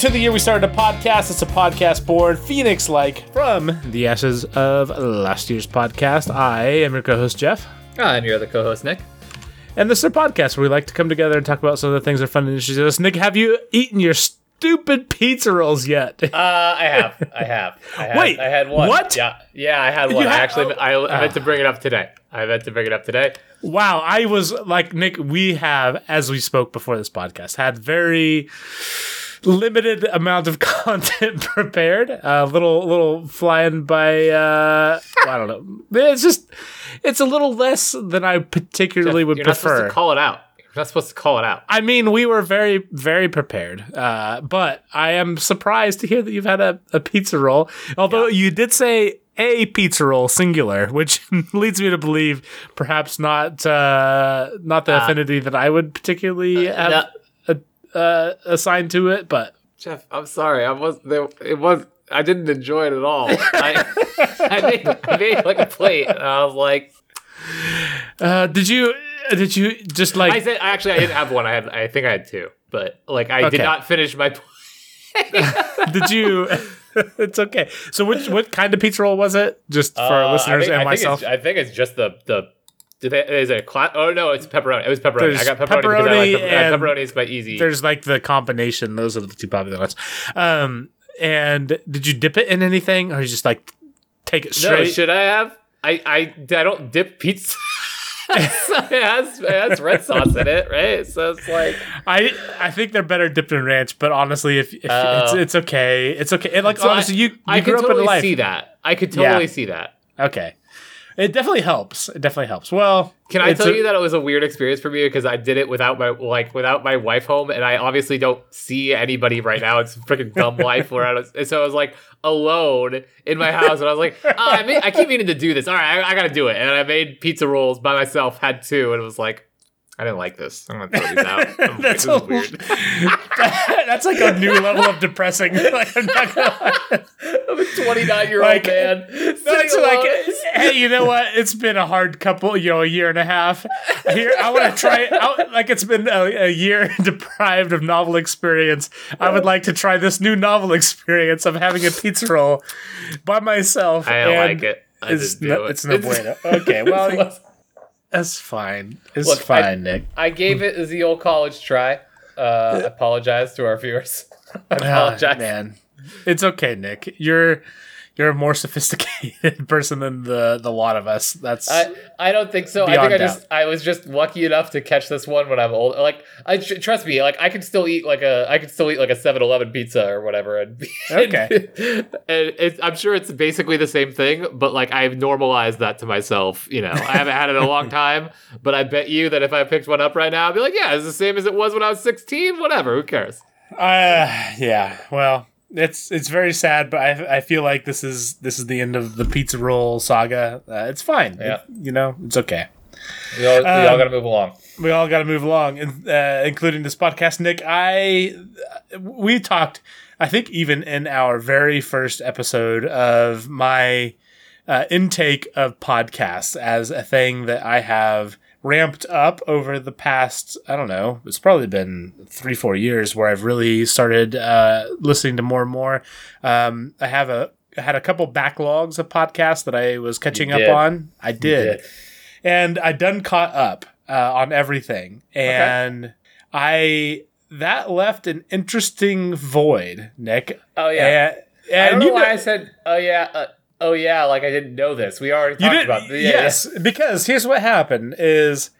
Hello welcome to the year we started a podcast. It's a podcast born phoenix like from the ashes of last year's podcast. I am your co-host Jeff, Ah, and you're the co-host, Nick. and this is a podcast where we like to come together and talk about some of the things that are fun and interesting to us. Nick, have you eaten your stupid pizza rolls yet? Uh, I have, I have. I had, Wait, I had one. what? Yeah, yeah, I had one. You I had- actually, I, I meant to bring it up today. I meant to bring it up today. wow, I was like Nick. We have, as we spoke before this podcast, had very limited amount of content prepared. A little, little flying by. Uh, I don't know. It's just, it's a little less than I particularly would You're not prefer. supposed to call it out. You're not supposed to call it out. I mean, we were very, very prepared. Uh, but I am surprised to hear that you've had a, a pizza roll. Although you did say a pizza roll singular, which leads me to believe perhaps not uh, not the affinity that I would particularly have uh, assigned to it. But Jeff, I'm sorry. I was there. It was. I didn't enjoy it at all. I, I made, I made like a plate, and I was like, uh, did you did you just like I said, actually, I didn't have one. I had, I think I had two, but like, I Okay. did not finish my. did you? it's okay. So which what kind of pizza roll was it? Just for our Uh, listeners think, and myself. I think it's just the the. They, is it a cla- Oh no, it's pepperoni. It was pepperoni. There's I got pepperoni, because I like pepperoni pepperoni. and- pepperoni is my easy. there's like the combination. Those are the two popular ones. Um, and did you dip it in anything, or you just like take it no, straight? should I have? I I I don't dip pizza. it has it has red sauce in it, right? So it's like I I think they're better dipped in ranch, but honestly, if, if it's Oh. it's okay, it's okay. And like so honestly, I, you you I grew could up in totally life. see that. I could totally see that. Okay, it definitely helps. It definitely helps. Well, Can I tell a- you that it was a weird experience for me because I did it without my like without my wife home, and I obviously don't see anybody right now. It's freaking dumb life where I was, and so I was like alone in my house, and I was like, oh, I, mean, I keep meaning to do this. All right, I, I got to do it, and I made pizza rolls by myself. Had two, and it was like, I didn't like this. I'm gonna throw these out. I'm like, That's this is a- weird. That's like a new level of depressing. Like, I'm not gonna lie. I'm a 29 year Like, old man. That's like, hey, you know what? It's been a hard couple, you know, a year and a half. Here, I want to try. I, like it's been a, a year deprived of novel experience. I would like to try this new novel experience of having a pizza roll by myself. I don't and like it. I It's didn't do no, it. it's no bueno. Okay, well, that's fine. It's Look, fine, I- Nick. I gave it the old college try. Uh, I apologize to our viewers. I Ah, apologize. man. It's okay, Nick. You're you're a more sophisticated person than the the lot of us. That's I, I don't think so. I think I just I was just lucky enough to catch this one when I'm old. Like I trust me, like I can still eat like a I can still eat like a 7-Eleven pizza or whatever. And, Okay. and it's, I'm sure it's basically the same thing, but like I've normalized that to myself. You know, I haven't had it in a long time, but I bet you that if I picked one up right now, I'd be like, yeah, it's the same as it was when I was 16. Whatever, who cares? Uh, yeah. Well, it's it's very sad, but I I feel like this is this is the end of the pizza roll saga. Uh, it's fine. Yeah. It- you know, it's okay. We all, we all Um, got to move along. We all got to move along, uh, including this podcast. Nick, I we talked. I think even in our very first episode of my uh, intake of podcasts as a thing that I have ramped up over the past, I don't know, it's probably been three, four years where I've really started uh, listening to more and more. Um, I have a I had a couple backlogs of podcasts that I was catching up did. on. I did and I done caught up uh, on everything, and I that left an interesting void, Nick. Oh yeah. and, I and don't know you why know- I said, "Oh yeah, uh, oh yeah," like I didn't know this. We already talked about this. yes, because here's what happened: is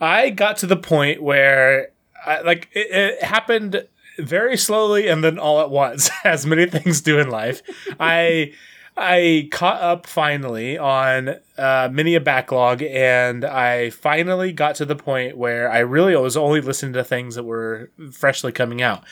I got to the point where, I, like, it, it happened very slowly and then all at once, as many things do in life. I I caught up finally on uh, many a backlog, and I finally got to the point where I really was only listening to things that were freshly coming out.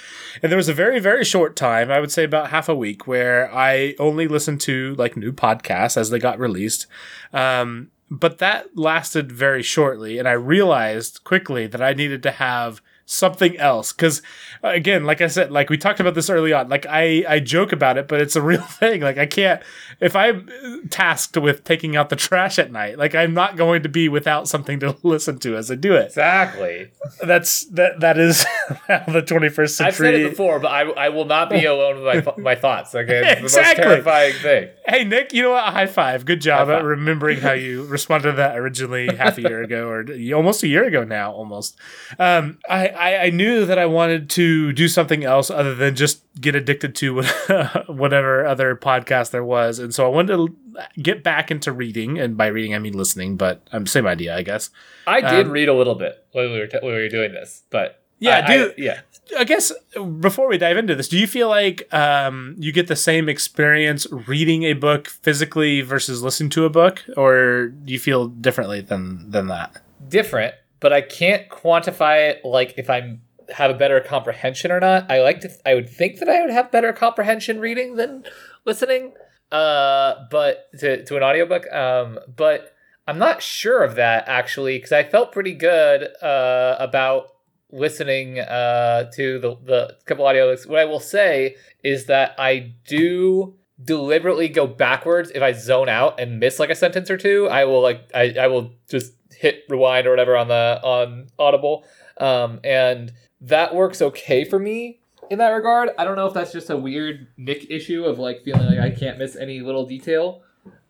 And there was a very, very short time, I would say about half a week, where I only listened to like new podcasts as they got released. Um, but that lasted very shortly, and I realized quickly that I needed to have something else because again like i said like we talked about this early on like i i joke about it but it's a real thing like i can't if i'm tasked with taking out the trash at night like i'm not going to be without something to listen to as i do it Exactly. that's that that is how the 21st century I've said it before, but I, I will not be alone with my my thoughts. Okay, it's Exactly. the most terrifying thing. Hey Nick, you know what? High five. Good job High at remembering how you responded to that originally half a year ago, or almost a year ago now. Almost. Um, I, I I knew that I wanted to do something else other than just get addicted to whatever other podcast there was, and so I wanted to get back into reading, and by reading I mean listening, but um, same idea, I guess. I did Um, read a little bit when we were t- when we were doing this, but Yeah, I, do- I, yeah. I guess before we dive into this, do you feel like um, you get the same experience reading a book physically versus listening to a book, or do you feel differently than than that? different, but I can't quantify it like if I'm have a better comprehension or not. I like to I would think that I would have better comprehension reading than listening. Uh but to to an audiobook. Um but I'm not sure of that actually because I felt pretty good uh about listening uh to the the couple audiobooks. What I will say is that I do deliberately go backwards if I zone out and miss like a sentence or two. I will like I, I will just hit rewind or whatever on the on Audible. Um and that works okay for me in that regard. I don't know if that's just a weird Nick issue of like feeling like I can't miss any little detail.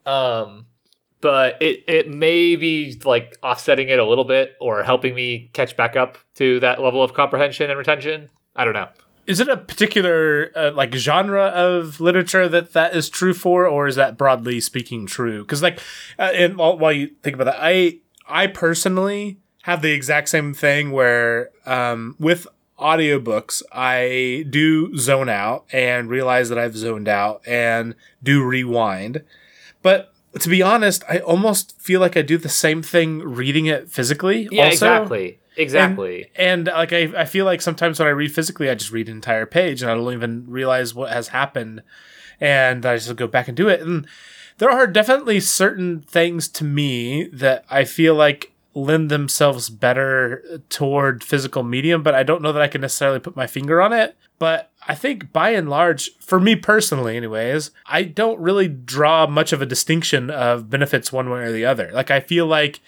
Um but it it may be like offsetting it a little bit or helping me catch back up to that level of comprehension and retention. I don't know. Is it a particular uh, like genre of literature that that is true for, or is that broadly speaking true? Because like, uh, and while, while you think about that, I I personally have the exact same thing where um, with audiobooks I do zone out and realize that I've zoned out and do rewind, but to be honest, I almost feel like I do the same thing reading it physically. Yeah, also. exactly. Exactly. And like I, I feel like sometimes when I read physically, I just read an entire page and I don't even realize what has happened, and I just go back and do it. And there are definitely certain things to me that I feel like lend themselves better toward physical medium, but I don't know that I can necessarily put my finger on it. But I think by and large, for me personally, anyways, I don't really draw much of a distinction of benefits one way or the other. Like I feel like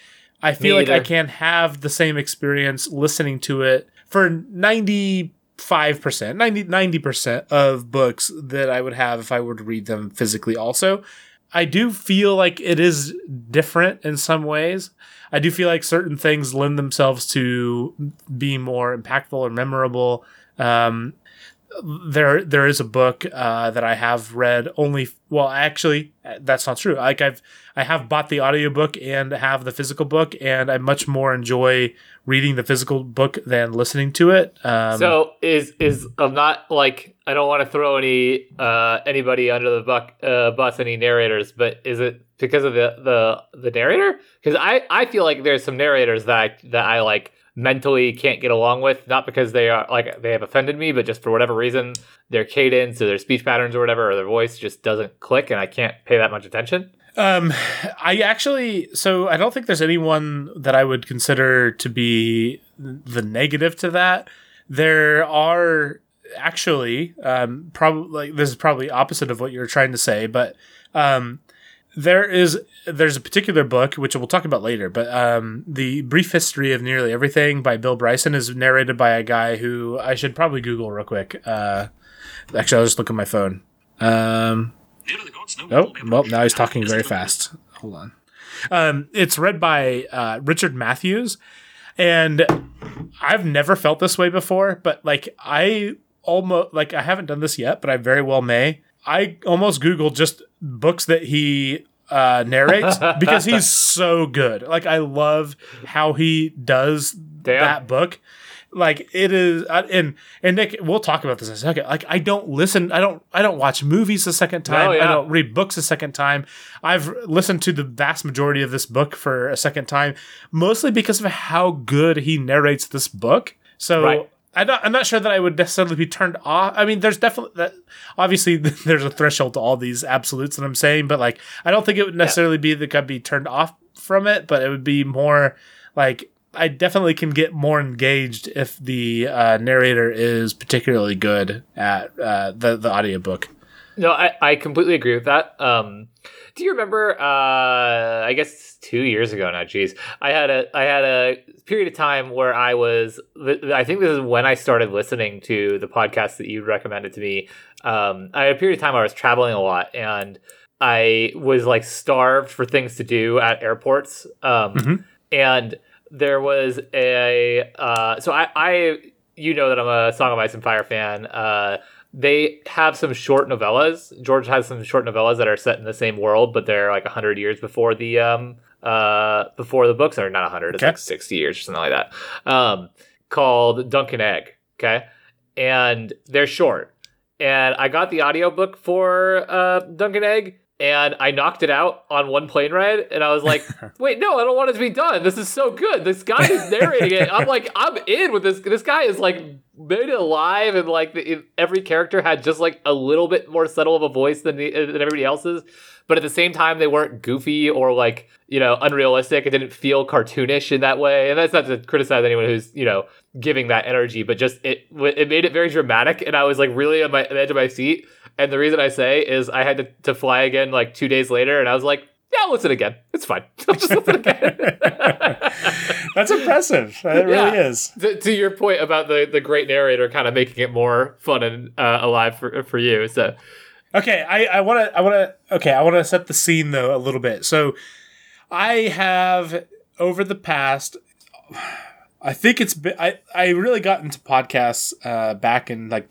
I feel like I can have the same experience listening to it for 95%, 90, 90% of books that I would have if I were to read them physically also. I do feel like it is different in some ways. I do feel like certain things lend themselves to be more impactful or memorable. Um, there, there is a book uh, that I have read only. Well, actually, that's not true. Like I've, I have bought the audiobook and have the physical book, and I much more enjoy reading the physical book than listening to it. Um, so is is I'm not like I don't want to throw any uh anybody under the buck uh bus any narrators, but is it because of the the the narrator? Because I I feel like there's some narrators that I that I like mentally can't get along with, not because they are like they have offended me, but just for whatever reason their cadence or their speech patterns or whatever or their voice just doesn't click, and I can't pay that much attention. Um, I actually, so I don't think there's anyone that I would consider to be the negative to that. There are actually, um, probably this is probably opposite of what you're trying to say, but um, there is there's a particular book which we'll talk about later, but um, the brief history of nearly everything by Bill Bryson is narrated by a guy who I should probably Google real quick. Uh, actually, I'll just look at my phone. Um, Oh, well, now he's talking very fast. Hold on. Um, it's read by uh, Richard Matthews, and I've never felt this way before. But like, I almost like I haven't done this yet, but I very well may. I almost Googled just books that he uh, narrates because he's so good. Like, I love how he does Damn. that book like it is uh, and and nick we'll talk about this in a second like i don't listen i don't i don't watch movies a second time yeah. i don't read books a second time i've listened to the vast majority of this book for a second time mostly because of how good he narrates this book so Right. I'm not, I'm not sure that I would necessarily be turned off. I mean, there's definitely that. Obviously, there's a threshold to all these absolutes that I'm saying, but like, I don't think it would necessarily be that I'd be turned off from it. But it would be more like I definitely can get more engaged if the uh, narrator is particularly good at uh, the the audiobook. No, I, I completely agree with that. Um, do you remember? Uh, I guess two years ago now. Geez, I had a I had a period of time where I was. I think this is when I started listening to the podcast that you recommended to me. Um, I had a period of time where I was traveling a lot and I was like starved for things to do at airports. Um, Mm-hmm. and there was a uh, so I, I you know that I'm a Song of Ice and Fire fan. Uh, they have some short novellas. George has some short novellas that are set in the same world, but they're like hundred years before the um uh before the books, are not hundred, it's Okay. like sixty years or something like that. Um, called Dunk and Egg. Okay, and they're short. And I got the audiobook for uh, Dunk and Egg, and I knocked it out on one plane ride. And I was like, "Wait, no, I don't want it to be done. This is so good. This guy is narrating it. I'm like, I'm in with this. This guy is like made it alive, and like the, every character had just like a little bit more subtle of a voice than the, than everybody else's. But at the same time, they weren't goofy or like you know unrealistic. It didn't feel cartoonish in that way. And that's not to criticize anyone who's you know giving that energy, but just it it made it very dramatic. And I was like really on my on the edge of my seat. And the reason I say is I had to, to fly again like two days later, and I was like, yeah, I'll listen again. It's fine. I'll just listen again. That's impressive. It really is. to, to your point about the, the great narrator kind of making it more fun and uh, alive for, for you. So Okay, I I want to I want to okay, I want to set the scene though a little bit. So I have over the past I think it's been I I really got into podcasts uh back in like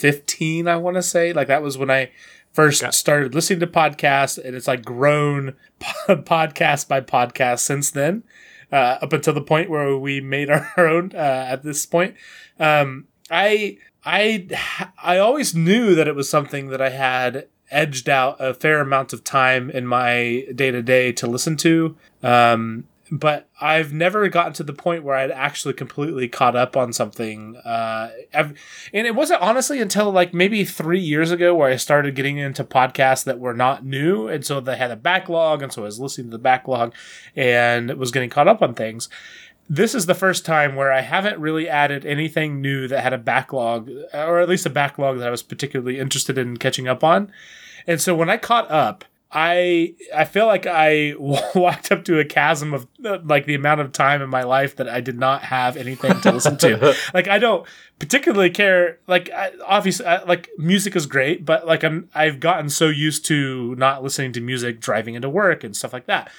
2015 I want to say. Like that was when I first Okay. started listening to podcasts and it's like grown podcast by podcast since then. Uh, up until the point where we made our own uh, at this point. Um, I I I always knew that it was something that I had edged out a fair amount of time in my day to day to listen to. Um, but I've never gotten to the point where I'd actually completely caught up on something. Uh, and it wasn't honestly until like maybe three years ago where I started getting into podcasts that were not new. And so they had a backlog. And so I was listening to the backlog and was getting caught up on things this is the first time where I haven't really added anything new that had a backlog, or at least a backlog that I was particularly interested in catching up on. And so when I caught up, I I feel like I walked up to a chasm of like the amount of time in my life that I did not have anything to listen to. like I don't particularly care. Like I, obviously, I, like music is great, but like I'm I've gotten so used to not listening to music driving into work and stuff like that.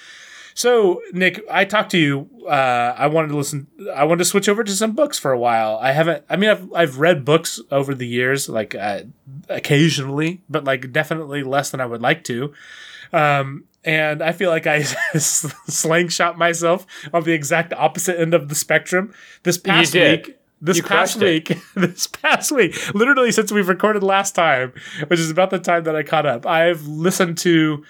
So, Nick, I talked to you. Uh, I wanted to listen. I wanted to switch over to some books for a while. I haven't. I mean, I've I've read books over the years, like uh, occasionally, but like definitely less than I would like to. Um, and I feel like I slingshot myself on the exact opposite end of the spectrum this past week. This You past crushed it. week, this past week, literally since we've recorded last time, which is about the time that I caught up, I've listened to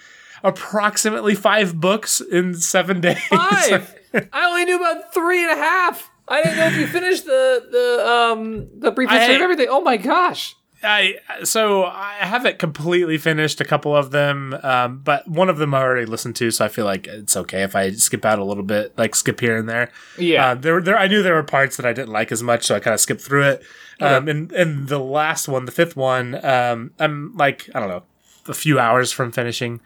approximately five books in seven days. five. I only knew about three and a half. I didn't know if you finished the the um the brief history I- of everything. Oh my gosh. I so I haven't completely finished a couple of them, um, but one of them I already listened to, so I feel like it's okay if I skip out a little bit, like skip here and there. Yeah. Uh, there, there. I knew there were parts that I didn't like as much, so I kind of skipped through it. Um, and and the last one, the fifth one, um, I'm like I don't know, a few hours from finishing.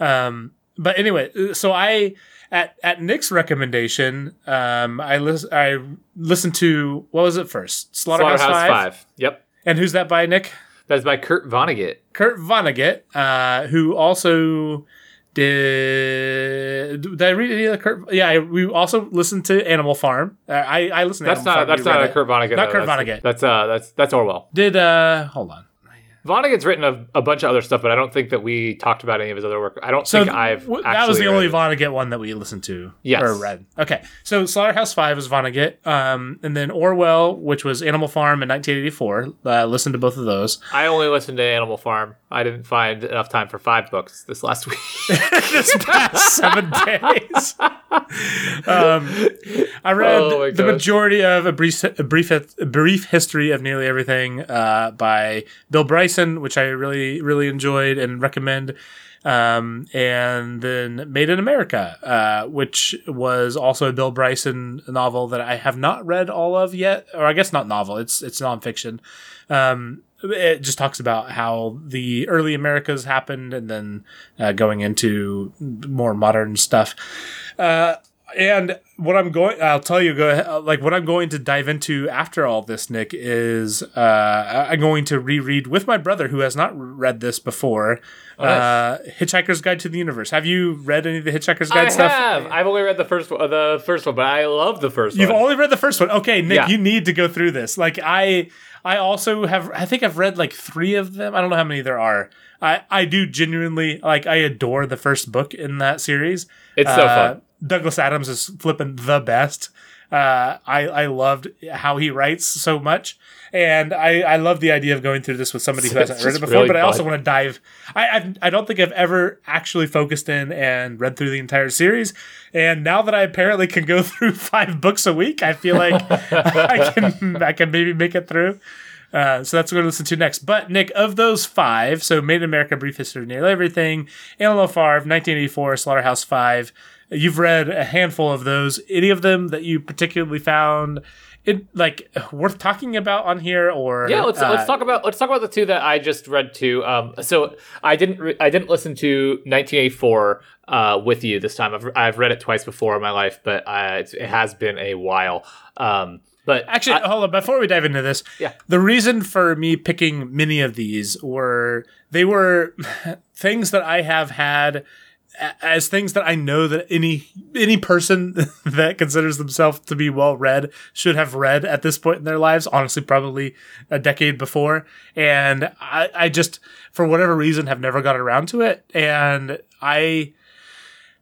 Um, but anyway, so I at at Nick's recommendation, um, I lis- I listened to what was it first? Slaughterhouse, Slaughterhouse Five. Five. Yep. And who's that by, Nick? That's by Kurt Vonnegut. Kurt Vonnegut, uh, who also did. Did I read any of the Kurt? Yeah, I, we also listened to Animal Farm. Uh, I I listened. To That's Animal not Farm, that's not a it. Kurt Vonnegut. Not though. Kurt That's- Vonnegut. That's uh that's that's Orwell. Did uh hold on. Vonnegut's written a, a bunch of other stuff, but I don't think that we talked about any of his other work. I don't So think I've w- actually that was the only. Vonnegut one that we listened to Yes. or read. Okay, so Slaughterhouse Five was Vonnegut, um, and then Orwell, which was Animal Farm in 1984. Uh, listened to both of those. I only listened to Animal Farm. I didn't find enough time for five books this last week. this past seven days. Um, I read Oh the majority of a brief, a brief, a brief history of nearly everything uh, by Bill Bryson Bryson, which I really really enjoyed and recommend. Um, and then Made in America, uh, which was also a Bill Bryson novel that I have not read all of yet, or I guess not novel. It's it's nonfiction. Um, it just talks about how the early Americas happened, and then uh, going into more modern stuff. Uh, and what I'm going, I'll tell you, go ahead, like what I'm going to dive into after all this, Nick, is uh, I'm going to reread with my brother who has not read this before. Oh, nice. uh, Hitchhiker's Guide to the Universe. Have you read any of the Hitchhiker's Guide I stuff? I have. I've only read the first one, the first one, but I love the 1st You've one. only read the first one. Okay, Nick, Yeah. you need to go through this. Like I I also have I think I've read like 3 of them. I don't know how many there are. I I do genuinely like I adore the first book in that series. It's so Uh, fun. Douglas Adams is flipping the best. Uh, I I loved how he writes so much, and I I love the idea of going through this with somebody who hasn't read it before. really but I also fun. want to dive. I I've, I don't think I've ever actually focused in and read through the entire series. And now that I apparently can go through five books a week, I feel like I can I can maybe make it through. Uh, so that's what we're going to listen to next. But Nick, of those five, so Made in America, Brief History of Nearly Everything, Animal Farm, 1984, Slaughterhouse Five. You've read a handful of those. Any of them that you particularly found it like worth talking about on here, or Yeah, let's uh, let's talk about let's talk about the two that I just read too. Um, so I didn't re- I didn't listen to 1984 uh, with you this time. I've I've read it twice before in my life, but uh, it's, it has been a while. Um, but Actually, I- hold on. Before we dive into this, Yeah. the reason for me picking many of these were they were things that I have had as things that I know that any any person that considers themselves to be well read should have read at this point in their lives. Honestly, probably a decade before, and I, I just for whatever reason have never got around to it, and I.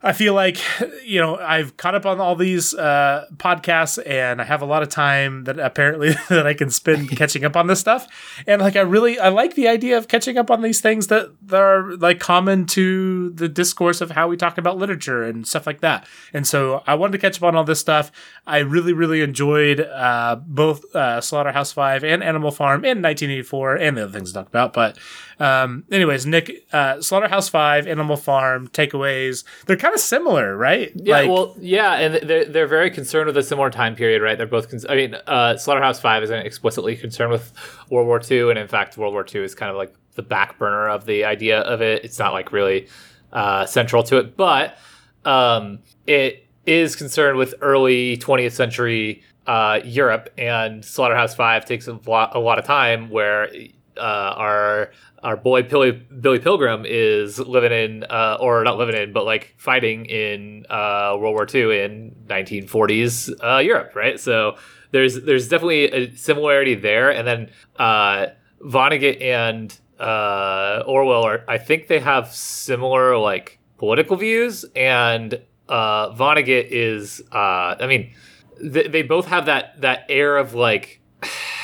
I feel like you know I've caught up on all these uh, podcasts, and I have a lot of time that apparently that I can spend catching up on this stuff. And like I really I like the idea of catching up on these things that, that are like common to the discourse of how we talk about literature and stuff like that. And so I wanted to catch up on all this stuff. I really really enjoyed uh, both uh, Slaughterhouse Five and Animal Farm in 1984 and the other things I talked about. But um, anyways, Nick, uh, Slaughterhouse Five, Animal Farm, takeaways. They're kind of similar, right? Yeah, Like- well, yeah, and they're they're very concerned with a similar time period, right? They're both. Con- I mean, uh, Slaughterhouse Five isn't explicitly concerned with World War II, and in fact, World War II is kind of like the back burner of the idea of it. It's not like really uh, central to it, but um, it is concerned with early 20th century uh, Europe, and Slaughterhouse Five takes a lot, a lot of time where uh, our our boy Billy, Billy Pilgrim is living in, uh, or not living in, but like fighting in uh, World War II in 1940s uh, Europe, right? So there's there's definitely a similarity there, and then uh, Vonnegut and uh, Orwell are, I think they have similar like political views, and uh, Vonnegut is, uh, I mean, they, they both have that that air of like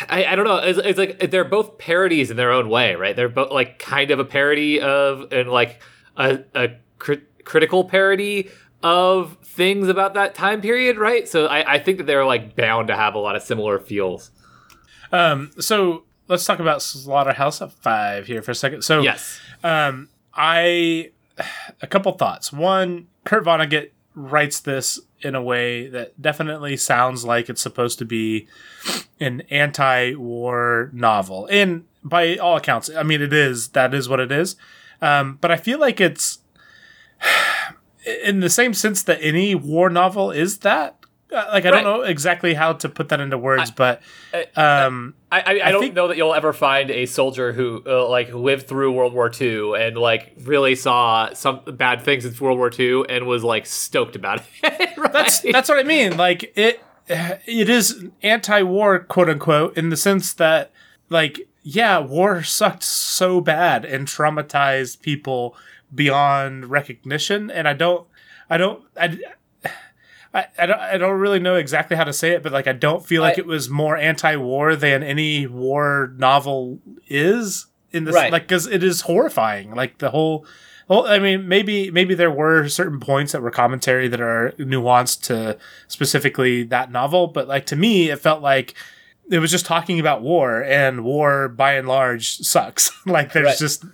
I, I don't know. It's, it's like they're both parodies in their own way, right? They're both like kind of a parody of and like a, a cri- critical parody of things about that time period, right? So I, I think that they're like bound to have a lot of similar feels. Um, so let's talk about Slaughterhouse Five here for a second. So Yes. Um, I a couple thoughts. One, Kurt Vonnegut writes this in a way that definitely sounds like it's supposed to be an anti-war novel, and by all accounts, I mean it is. That is what it is. Um, but I feel like it's in the same sense that any war novel is that. Uh, Like I Right. don't know exactly how to put that into words, but um, I, I, I I don't think- know that you'll ever find a soldier who uh, like lived through World War II and like really saw some bad things in World War II and was like stoked about it. right? that's that's what I mean. Like it, it is anti-war, quote unquote, in the sense that, like, yeah, war sucked so bad and traumatized people beyond recognition. And I don't, I don't, I. I, I, don't, I don't really know exactly how to say it, but like I don't feel like I- it was more anti-war than any war novel is in this Right. like because it is horrifying. Like the whole well, I mean, maybe maybe there were certain points that were commentary that are nuanced to specifically that novel, but like to me, it felt like it was just talking about war, and war by and large sucks. like there's Right. just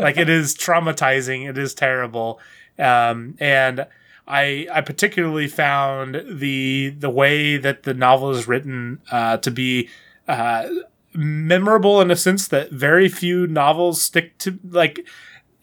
like it is traumatizing. It is terrible, um, and I I particularly found the the way that the novel is written uh, to be. Uh, memorable in a sense that very few novels stick to like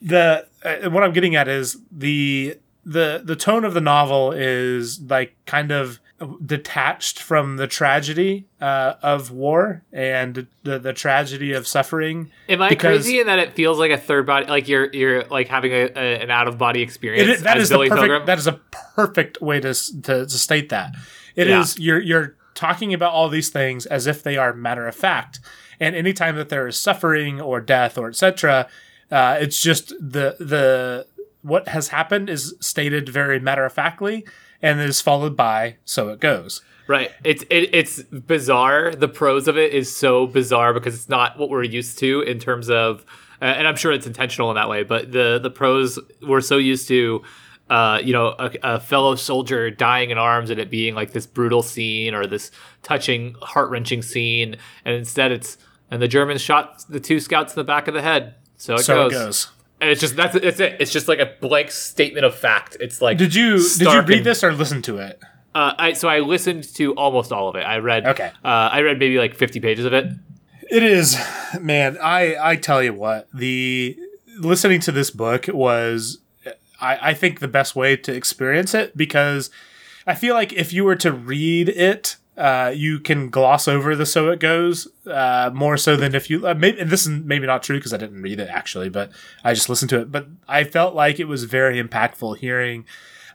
the uh, what I'm getting at is the the the tone of the novel is like kind of detached from the tragedy uh, of war and the the tragedy of suffering. Am I crazy in that it feels like a third body, like you're you're like having a, a an out of body experience? Is, that as is Billy the perfect. Pilgrim? That is a perfect way to to, to state that. It is Yeah. you're you're talking about all these things as if they are matter of fact, and anytime that there is suffering or death or etc., uh, it's just the the what has happened is stated very matter of factly and is followed by so it goes. Right. It's it, it's bizarre. The prose of it is so bizarre because it's not what we're used to in terms of, uh, and I'm sure it's intentional in that way. But the the prose we're so used to, uh, you know, a, a fellow soldier dying in arms and it being like this brutal scene or this touching, heart wrenching scene, and instead it's and the Germans shot the two scouts in the back of the head. So it So goes. it goes. And it's just that's it's it. It's just like a blank statement of fact. It's like Did you did you read and- this or listen to it? uh, I so I listened to almost all of it. I read Okay. Uh, I read maybe like fifty pages of it. It is, man. I I tell you what, the listening to this book was, I I think the best way to experience it because I feel like if you were to read it, uh, you can gloss over the so it goes uh, more so than if you. Uh, maybe and this is maybe not true because I didn't read it actually, but I just listened to it. But I felt like it was very impactful hearing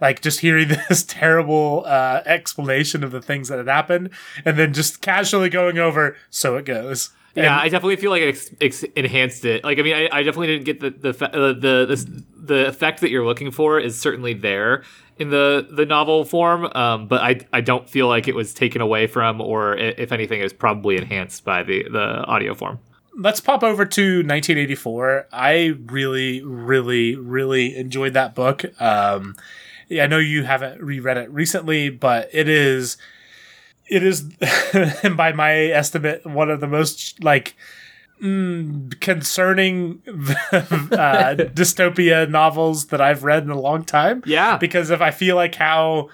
like just hearing this terrible uh, explanation of the things that had happened and then just casually going over so it goes Yeah, I definitely feel like it ex- ex- enhanced it. Like, I mean, I, I definitely didn't get the the, uh, the the the effect that you're looking for is certainly there in the the novel form, um, but I I don't feel like it was taken away from, or if anything, it was probably enhanced by the the audio form. let's pop over to 1984 i really really really enjoyed that book um i know you haven't reread it recently but it is it is by my estimate one of the most like mm, concerning uh, dystopia novels that i've read in a long time Yeah, because if I feel like how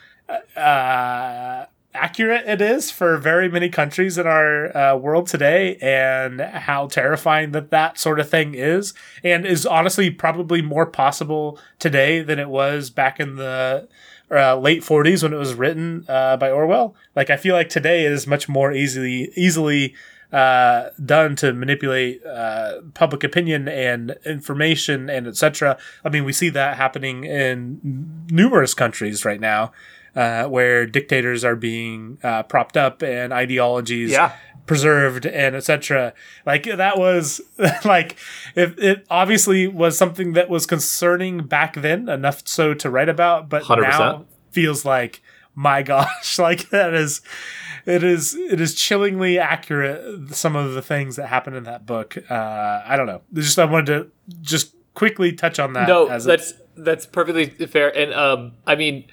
uh, accurate it is for very many countries in our uh, world today, and how terrifying that that sort of thing is, and is honestly probably more possible today than it was back in the uh, late 40s when it was written uh, by Orwell. Like I feel like today is much more easily easily uh, done to manipulate uh, public opinion and information and etc. I mean, we see that happening in numerous countries right now, uh, where dictators are being uh, propped up and ideologies Yeah. preserved and etc. Like that was like it, it obviously was something that was concerning back then enough so to write about, but 100%. now feels like my gosh, like that is it is it is chillingly accurate some of the things that happen in that book. Uh, I don't know. Just I wanted to just quickly touch on that. no, that's that's perfectly fair. And um, I mean,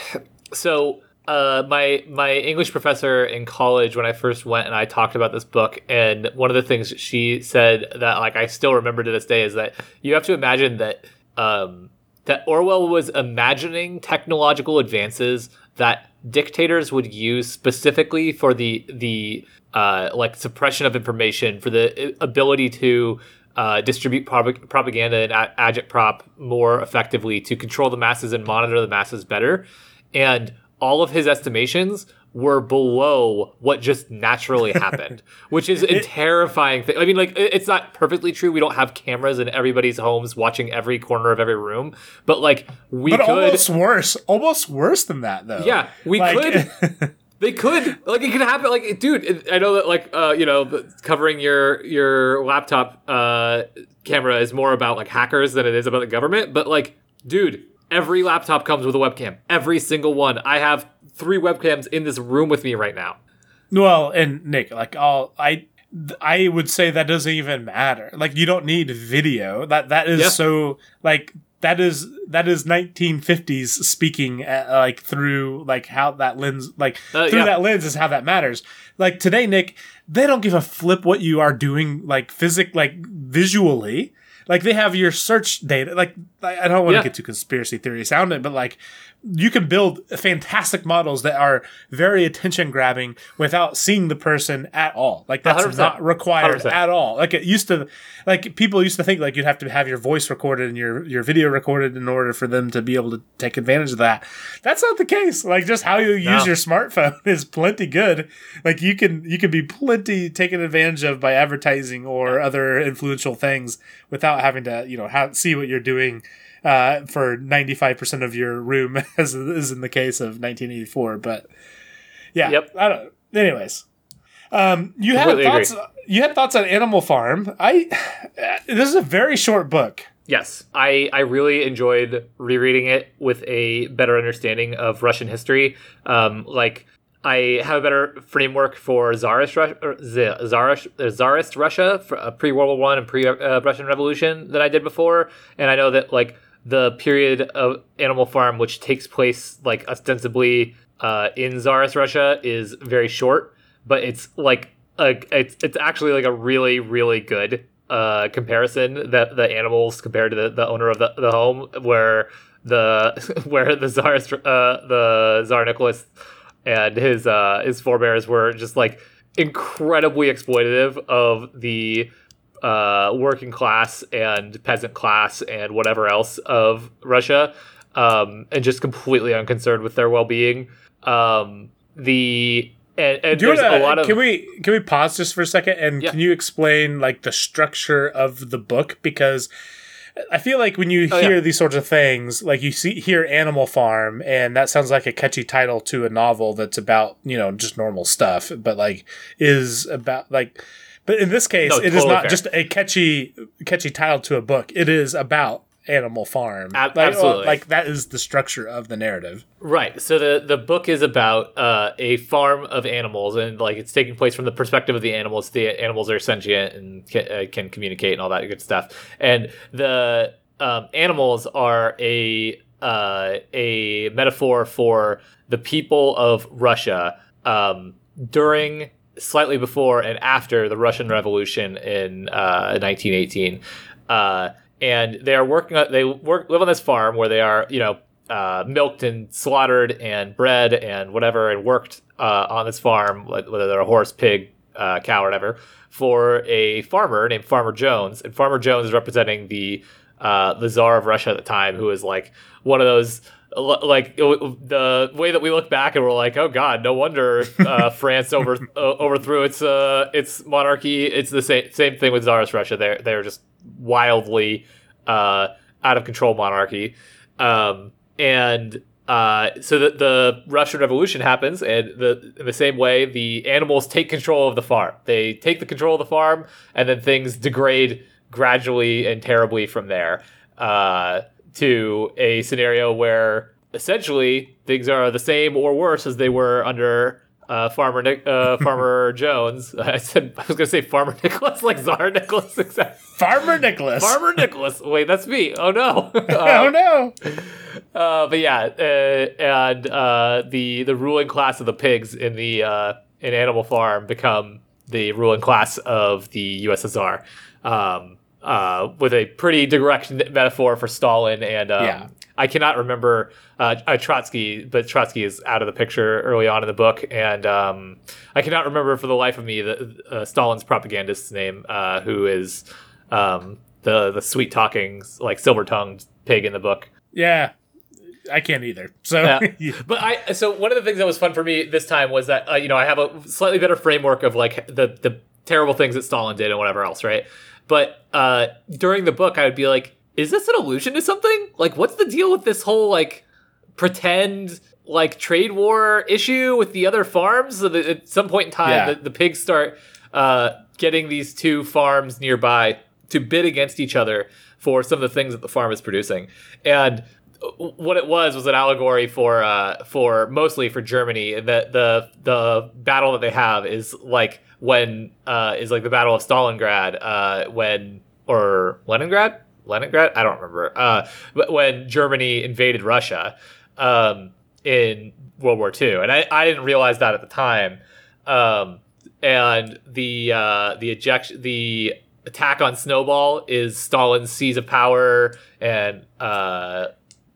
so uh, my my English professor in college when I first went and I talked about this book, and one of the things she said that like I still remember to this day is that you have to imagine that um, that Orwell was imagining technological advances that dictators would use specifically for the the uh, like suppression of information for the ability to uh, distribute prop- propaganda and agitprop more effectively to control the masses and monitor the masses better. And all of his estimations were below what just naturally happened, which is a terrifying thing. I mean, like, it's not perfectly true. We don't have cameras in everybody's homes watching every corner of every room, but like, we but could. almost worse, almost worse than that though. Yeah, we could. They could like it could happen. Like, dude, I know that like uh, you know, covering your your laptop uh, camera is more about like hackers than it is about the government. But like, dude, every laptop comes with a webcam. Every single one. I have three webcams in this room with me right now. well, and Nick, like, all I. I would say that doesn't even matter. Like you don't need video. That that is Yeah. so like that is that is 1950s speaking uh, like through like how that lens like Uh, through yeah. that lens is how that matters like today nick they don't give a flip what you are doing like physic like visually like they have your search data like i don't want to Yeah. get too conspiracy theory sounding but like you can build fantastic models that are very attention grabbing without seeing the person at all like that's 100%. not required 100%. at all like it used to like people used to think like you'd have to have your voice recorded and your your video recorded in order for them to be able to take advantage of that that's not the case like just how you use No. your smartphone is plenty good like you can you can be plenty taken advantage of by advertising or other influential things without having to you know have, see what you're doing uh, for 95% of your room as is in the case of 1984 but yeah Yep. i don't anyways um, you had Completely agree. thoughts. You had thoughts on Animal Farm. I. This is a very short book. Yes, I, I really enjoyed rereading it with a better understanding of Russian history. Um, like I have a better framework for Tsarist Russia, Tsarist, uh, Tsarist Russia, pre World War One and pre uh, Russian Revolution than I did before, and I know that like the period of Animal Farm, which takes place like ostensibly uh, in Tsarist Russia, is very short, but it's like a, it's it's actually like a really really good uh, comparison that the animals compared to the, the owner of the, the home, where the where the Tsarist uh, the Tsar Nicholas and his uh, his forebears were just like incredibly exploitative of the uh, working class and peasant class and whatever else of Russia, um, and just completely unconcerned with their well being. Um, the and, and Do you there's wanna, a lot of can we can we pause just for a second and Yeah. can you explain like the structure of the book because I feel like when you Oh, hear yeah. these sorts of things, like you see hear Animal Farm, and that sounds like a catchy title to a novel that's about you know just normal stuff, but like is about like, but in this case, No, it is totally not fair. just a catchy catchy title to a book. It is about Animal Farm. Ab- like, absolutely. like that is the structure of the narrative. Right. So the the book is about uh, a farm of animals, and like it's taking place from the perspective of the animals. The animals are sentient and can, uh, can communicate and all that good stuff. And the um, animals are a uh, a metaphor for the people of Russia um, during, slightly before, and after the Russian Revolution in uh, 1918. Uh, and they are working. On, they work live on this farm where they are, you know, uh, milked and slaughtered and bred and whatever and worked uh, on this farm, whether they're a horse, pig, uh, cow, or whatever, for a farmer named Farmer Jones. And Farmer Jones is representing the uh, the czar of Russia at the time, who is like one of those. Like the way that we look back and we're like, oh God, no wonder uh, France over uh, overthrew its uh, its monarchy. It's the same same thing with Tsarist Russia. They're they're just wildly uh, out of control monarchy. Um, and uh, so the, the Russian Revolution happens, and the, in the same way, the animals take control of the farm. They take the control of the farm, and then things degrade gradually and terribly from there uh, to a scenario where essentially things are the same or worse as they were under uh, Farmer Nic- uh, Farmer Jones. I said I was going to say Farmer Nicholas, like Czar Nicholas. Exactly. Farmer Nicholas. Farmer Nicholas. Wait, that's me. Oh no. oh Um, no. uh, but yeah, uh, and uh, the the ruling class of the pigs in the uh, in Animal Farm become the ruling class of the USSR, um, uh, with a pretty direct metaphor for Stalin and um, Yeah. I cannot remember uh, uh, Trotsky, but Trotsky is out of the picture early on in the book, and um, I cannot remember for the life of me the uh, Stalin's propagandist's name, uh, who is um, the the sweet talking like silver tongued pig in the book. Yeah. I can't either. So Yeah. But I so one of the things that was fun for me this time was that uh, you know I have a slightly better framework of like the the terrible things that Stalin did and whatever else, right? But uh, during the book, I would be like, "Is this an allusion to something? Like, what's the deal with this whole like pretend like trade war issue with the other farms?" So that at some point in time, Yeah. the, the pigs start uh, getting these two farms nearby to bid against each other for some of the things that the farm is producing, and what it was was an allegory for uh, for mostly for Germany. The the the battle that they have is like when uh, is like the Battle of Stalingrad uh, when or Leningrad Leningrad. I don't remember. Uh, but when Germany invaded Russia um, in World War II, and I, I didn't realize that at the time. Um, and the uh, the ejection the attack on Snowball is Stalin's seize of power, and uh,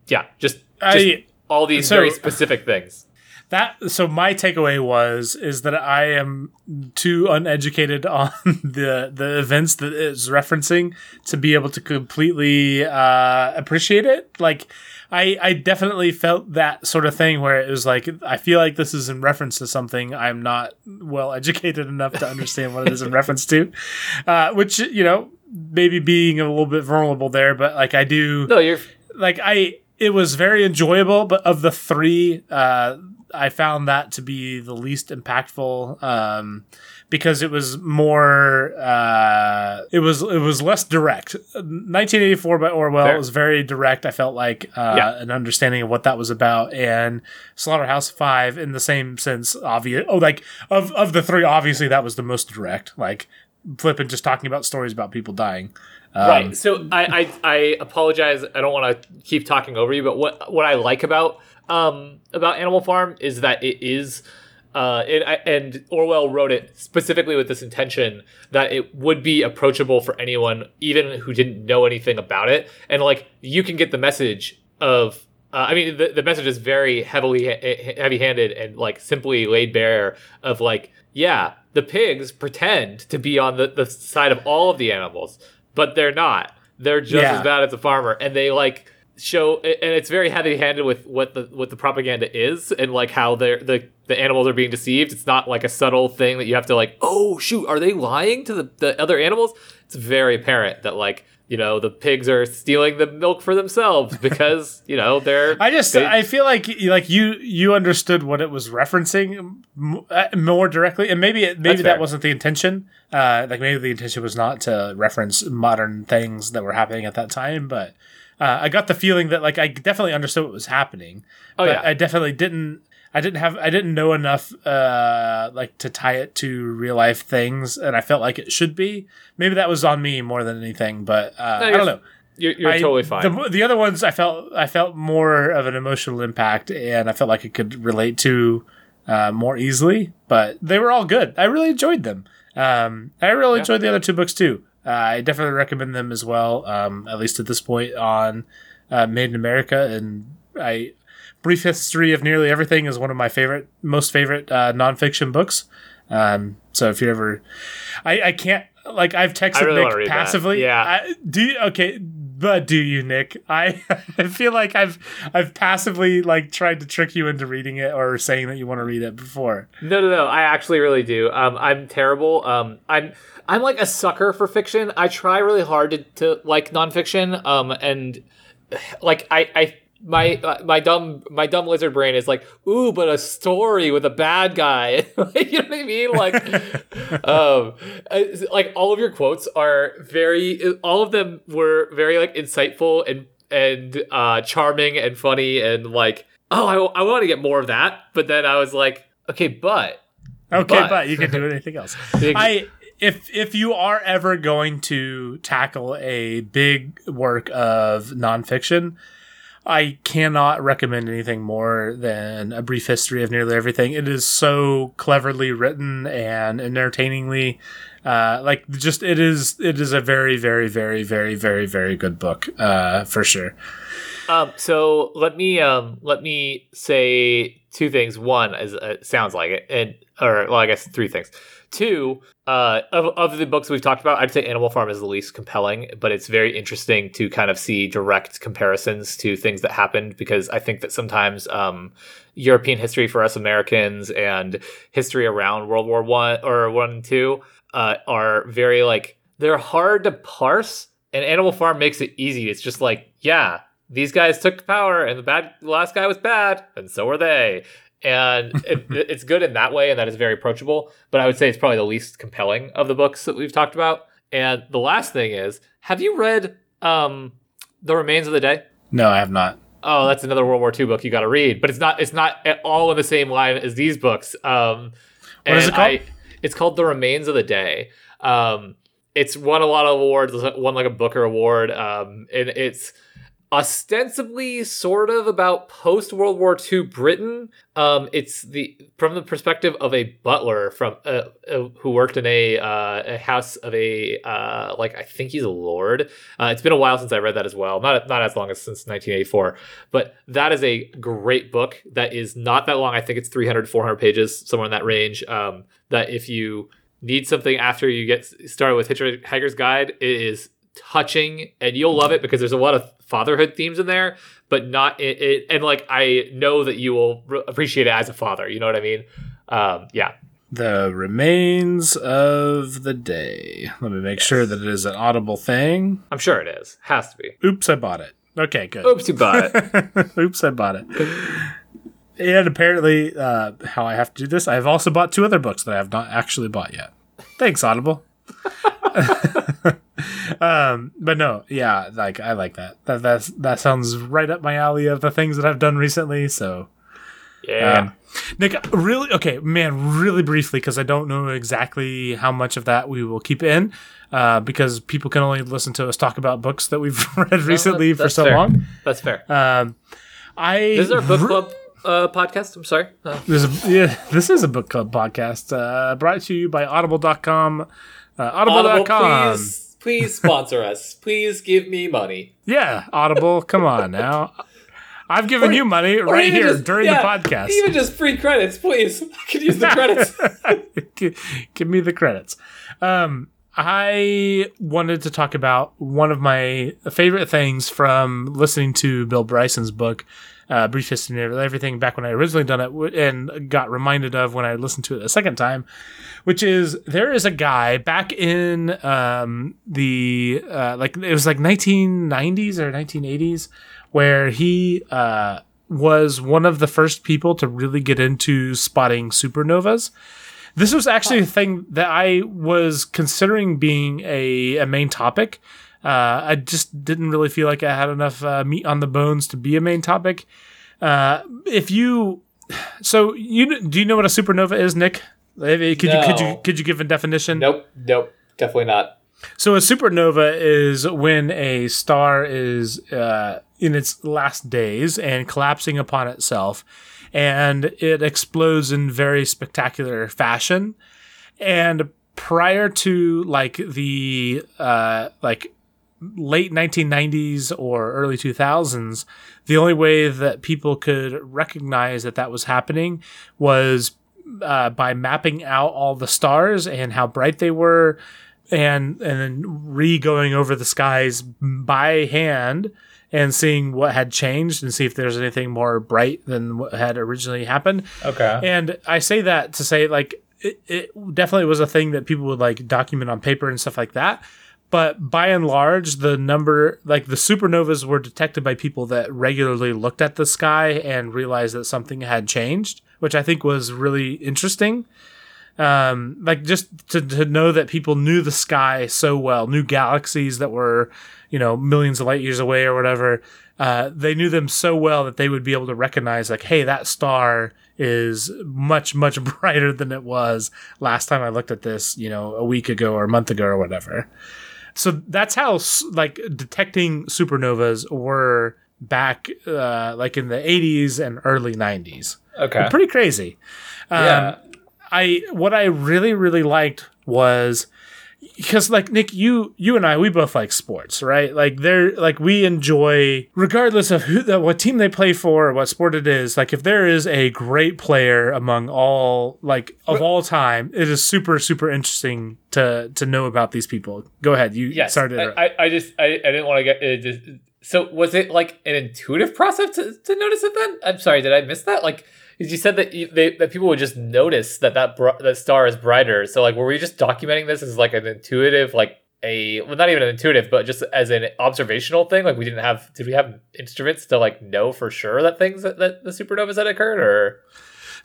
yeah, just, just I all these so- very specific things. that so my takeaway was is that I am too uneducated on the the events that it's referencing to be able to completely uh, appreciate it. Like I I definitely felt that sort of thing where it was like I feel like this is in reference to something I'm not well educated enough to understand what it is in reference to, uh, which you know maybe being a little bit vulnerable there, but like I do No, you're like I it was very enjoyable, but of the three, uh, I found that to be the least impactful um, because it was more uh, it was it was less direct. 1984 by Orwell Fair. was very direct. I felt like uh, Yeah. an understanding of what that was about, and Slaughterhouse Five in the same sense. Obvious. Oh, like of of the three, obviously that was the most direct. Like flipping just talking about stories about people dying. Um, right. So I, I I apologize. I don't want to keep talking over you, but what what I like about um about Animal Farm is that it is. Uh, it, I, and Orwell wrote it specifically with this intention that it would be approachable for anyone, even who didn't know anything about it. And like, you can get the message of, uh, I mean, the, the message is very heavily heavy handed and like simply laid bare of like, yeah, the pigs pretend to be on the, the side of all of the animals, but they're not. They're just Yeah. as bad as a farmer, and they like show, and it's very heavy-handed with what the what the propaganda is, and like how they're the the animals are being deceived. It's not like a subtle thing that you have to like, oh shoot, are they lying to the, the other animals? It's very apparent that like you know the pigs are stealing the milk for themselves because you know they're. I just they- I feel like like you you understood what it was referencing uh, more directly, and maybe it, maybe that fair. wasn't the intention. Uh, like maybe the intention was not to reference modern things that were happening at that time, but uh, I got the feeling that like I definitely understood what was happening. Oh, but yeah. I definitely didn't. I didn't have. I didn't know enough, uh, like to tie it to real life things, and I felt like it should be. Maybe that was on me more than anything, but uh, No, I don't know. you're, you're I- totally fine. The, the other ones, I felt I felt more of an emotional impact, and I felt like I could relate to uh, more easily. But they were all good. I really enjoyed them. Um, I really Yeah. enjoyed the other two books too. Uh, I definitely recommend them as well. Um, at least at this point on uh, Made in America, and I brief history of nearly everything is one of my favorite, most favorite uh, nonfiction books. Um, so if you ever, I, I can't like I've texted really Nick read that. passively. Yeah. I, do you, okay, but do you, Nick? I I feel like I've I've passively like tried to trick you into reading it or saying that you want to read it before. No, no, no. I actually really do. Um, I'm terrible. Um, I'm I'm like a sucker for fiction. I try really hard to, to like nonfiction. Um, and like I I my uh, my dumb my dumb lizard brain is like, ooh, but a story with a bad guy. You know what I mean? Like, um, like all of your quotes are very. All of them were very like insightful and and uh, charming and funny and like. Oh, I, I want to get more of that, but then I was like, okay, but Okay, But- but, you can do anything else. I if if you are ever going to tackle a big work of nonfiction, I cannot recommend anything more than a brief history of nearly everything. It is so cleverly written and entertainingly, uh, like just it is. It is a very, very, very, very, very, very good book, uh, for sure. Um, so let me um, let me say two things. One is uh, sounds like it, and or well, I guess three things. Two, uh, of of the books we've talked about, I'd say Animal Farm is the least compelling, but it's very interesting to kind of see direct comparisons to things that happened because I think that sometimes um, European history for us Americans and history around World War One or One Two uh, are very like they're hard to parse, and Animal Farm makes it easy. It's just like yeah these guys took power and the bad the last guy was bad and so were they and it, it's good in that way and that is very approachable but i would say it's probably the least compelling of the books that we've talked about and the last thing is have you read um the remains of the day No, I have not. oh that's another world war ii book you got to read but it's not it's not at all in the same line as these books um What is it called? I- it's called the remains of the day um it's won a lot of awards. It's won like a Booker Award, um, and it's ostensibly sort of about post World War II Britain. Um, it's the from the perspective of a butler from uh, uh, who worked in a, uh, a house of a uh, like I think he's a lord. Uh, it's been a while since I read that as well. Not not as long as since 1984, but that is a great book. That is not that long. I think it's 300 400 pages somewhere in that range. Um, that if you need something after you get started with Hitchhiker's Guide, it is touching and you'll love it because there's a lot of fatherhood themes in there, but not it, it and like I know that you will re- appreciate it as a father. You know what I mean? Um, yeah. The remains of the day. Let me make yes. sure that it is an audible thing. I'm sure it is. Has to be. Oops, I bought it. Okay, good. Oops, you bought it. Oops, I bought it. And apparently, uh, how I have to do this, I've also bought two other books that I have not actually bought yet. Thanks, Audible. um, but no, yeah, like I like that. That that's that sounds right up my alley of the things that I've done recently. So, yeah, um, Nick, really, okay, man, really briefly because I don't know exactly how much of that we will keep in, uh, because people can only listen to us talk about books that we've read recently no, for so fair. long. That's fair. Um, I this is our book club. Uh, podcast. I'm sorry. Uh. This is, yeah, this is a book club podcast uh, brought to you by audible.com uh, audible.com. Audible, please, please sponsor us. Please give me money. Yeah, Audible. come on now. I've given or, you money right here just, during yeah, the podcast. Even just free credits, please. I could use the credits. give, me the credits. Um, I wanted to talk about one of my favorite things from listening to Bill Bryson's book, uh, Brief History of Everything, back when I originally done it and got reminded of when I listened to it a second time, which is there is a guy back in um, the uh, like it was like 1990s or 1980s where he uh, was one of the first people to really get into spotting supernovas. This was actually a thing that I was considering being a, a main topic. Uh, I just didn't really feel like I had enough uh, meat on the bones to be a main topic. Uh, if you, so you do you know what a supernova is, Nick? Could no. you could you could you give a definition? Nope, nope, definitely not. So a supernova is when a star is uh, in its last days and collapsing upon itself, and it explodes in very spectacular fashion. And prior to like the uh, like late 1990s or early 2000s, the only way that people could recognize that that was happening was uh, by mapping out all the stars and how bright they were, and and then re going over the skies by hand and seeing what had changed and see if there's anything more bright than what had originally happened. Okay. And I say that to say like it, it definitely was a thing that people would like document on paper and stuff like that but by and large the number like the supernovas were detected by people that regularly looked at the sky and realized that something had changed which i think was really interesting. Um, like just to, to know that people knew the sky so well knew galaxies that were you know millions of light years away or whatever uh, they knew them so well that they would be able to recognize like hey that star is much much brighter than it was last time i looked at this you know a week ago or a month ago or whatever so that's how like detecting supernovas were back uh, like in the 80s and early 90s. Okay. pretty crazy. Um, yeah. I what I really really liked was because like Nick, you you and I we both like sports, right? Like they're like we enjoy regardless of who the, what team they play for or what sport it is. Like if there is a great player among all like of all time, it is super super interesting to to know about these people. Go ahead, you yes, started. I, I, I just I, I didn't want to get it just, so was it like an intuitive process to, to notice it then? I'm sorry, did I miss that? Like you said that you, they, that people would just notice that that br- that star is brighter. So like, were we just documenting this as like an intuitive, like a well, not even an intuitive, but just as an observational thing? Like, we didn't have did we have instruments to like know for sure that things that, that the supernovas had occurred or?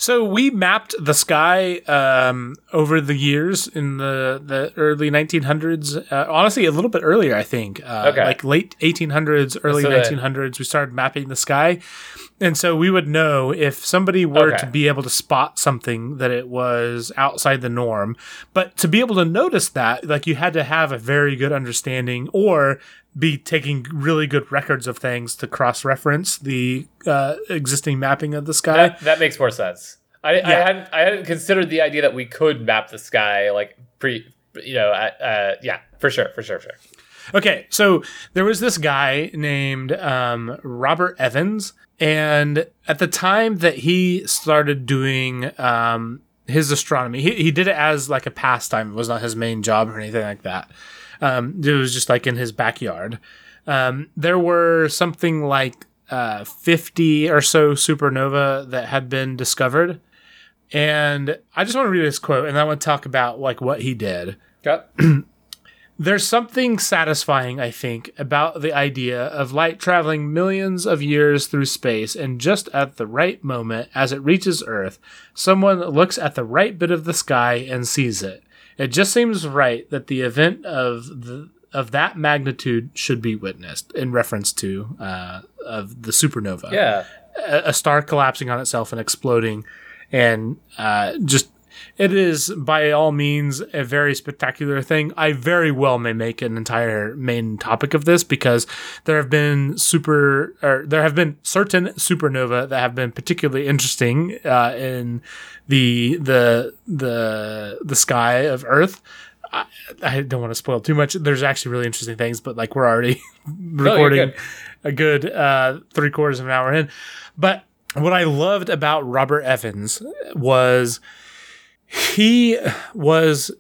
So we mapped the sky um, over the years in the, the early 1900s. Uh, honestly, a little bit earlier, I think. Uh, Okay. Like late 1800s, early So the- 1900s, we started mapping the sky. And so we would know if somebody were Okay. to be able to spot something that it was outside the norm. But to be able to notice that, like you had to have a very good understanding or be taking really good records of things to cross reference the uh, existing mapping of the sky. That, that makes more sense. I, I hadn't I hadn't considered the idea that we could map the sky like pre you know uh, uh, yeah for sure for sure for sure. Okay, so there was this guy named um, Robert Evans, and at the time that he started doing um, his astronomy, he, he did it as like a pastime. It was not his main job or anything like that. Um, it was just like in his backyard. Um, there were something like uh, 50 or so supernova that had been discovered. And I just want to read this quote and I want to talk about like what he did Okay. there's something satisfying, I think, about the idea of light traveling millions of years through space, and just at the right moment, as it reaches Earth, someone looks at the right bit of the sky and sees it. It just seems right that the event of the of that magnitude should be witnessed in reference to uh, of the supernova Yeah. a, a star collapsing on itself and exploding, and uh, just it is by all means a very spectacular thing. I very well may make an entire main topic of this because there have been super or there have been certain supernova that have been particularly interesting uh, in the the the the sky of Earth. I, I don't want to spoil too much. There's actually really interesting things, but like we're already recording good. a good uh, three quarters of an hour in. But what I loved about Robert Evans was he was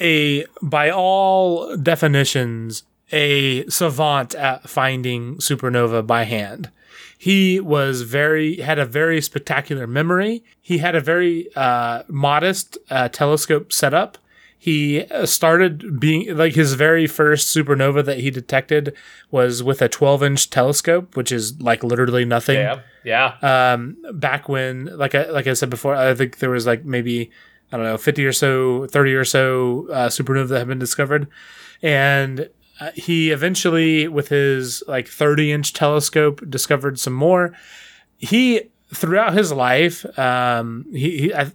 a, by all definitions, a savant at finding supernova by hand. He was very had a very spectacular memory. He had a very uh, modest uh, telescope setup. He uh, started being like his very first supernova that he detected was with a 12 inch telescope, which is like literally nothing Yeah. Yeah. um, back when, like I like I said before, I think there was like maybe I don't know, fifty or so, thirty or so uh, supernova that have been discovered, and uh, he eventually, with his like thirty inch telescope, discovered some more. He throughout his life, um, he, he I,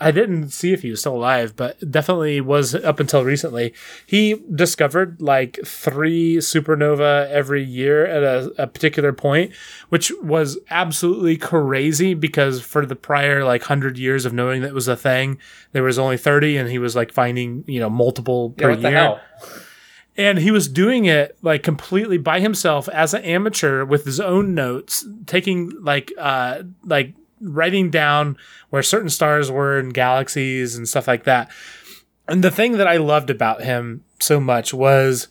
I didn't see if he was still alive, but definitely was up until recently. He discovered like three supernova every year at a, a particular point, which was absolutely crazy because for the prior like hundred years of knowing that was a thing, there was only thirty, and he was like finding you know multiple Yeah, per year and he was doing it like completely by himself as an amateur with his own notes taking like uh like writing down where certain stars were in galaxies and stuff like that. And the thing that i loved about him so much was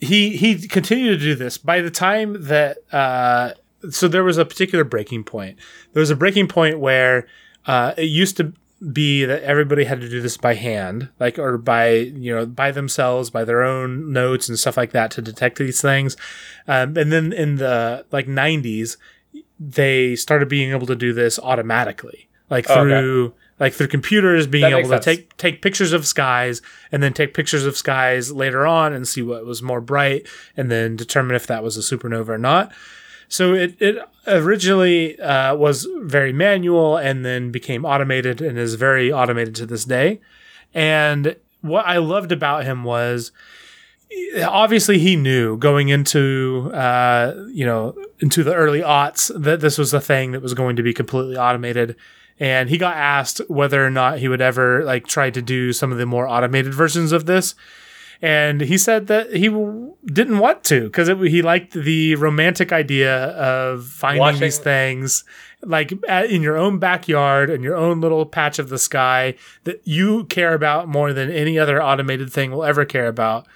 he he continued to do this. By the time that uh so there was a particular breaking point. There was a breaking point where uh it used to be that everybody had to do this by hand, like or by you know by themselves, by their own notes and stuff like that to detect these things. Um, and then in the like '90s, they started being able to do this automatically, like Okay. through like through computers being That able to sense. take take pictures of skies and then take pictures of skies later on and see what was more bright and then determine if that was a supernova or not. So it, it originally uh, was very manual and then became automated and is very automated to this day. And what I loved about him was obviously he knew going into uh, you know into the early aughts that this was a thing that was going to be completely automated. And he got asked whether or not he would ever like try to do some of the more automated versions of this. And he said that he w- didn't want to because he liked the romantic idea of finding Watching- these things like at, in your own backyard and your own little patch of the sky that you care about more than any other automated thing will ever care about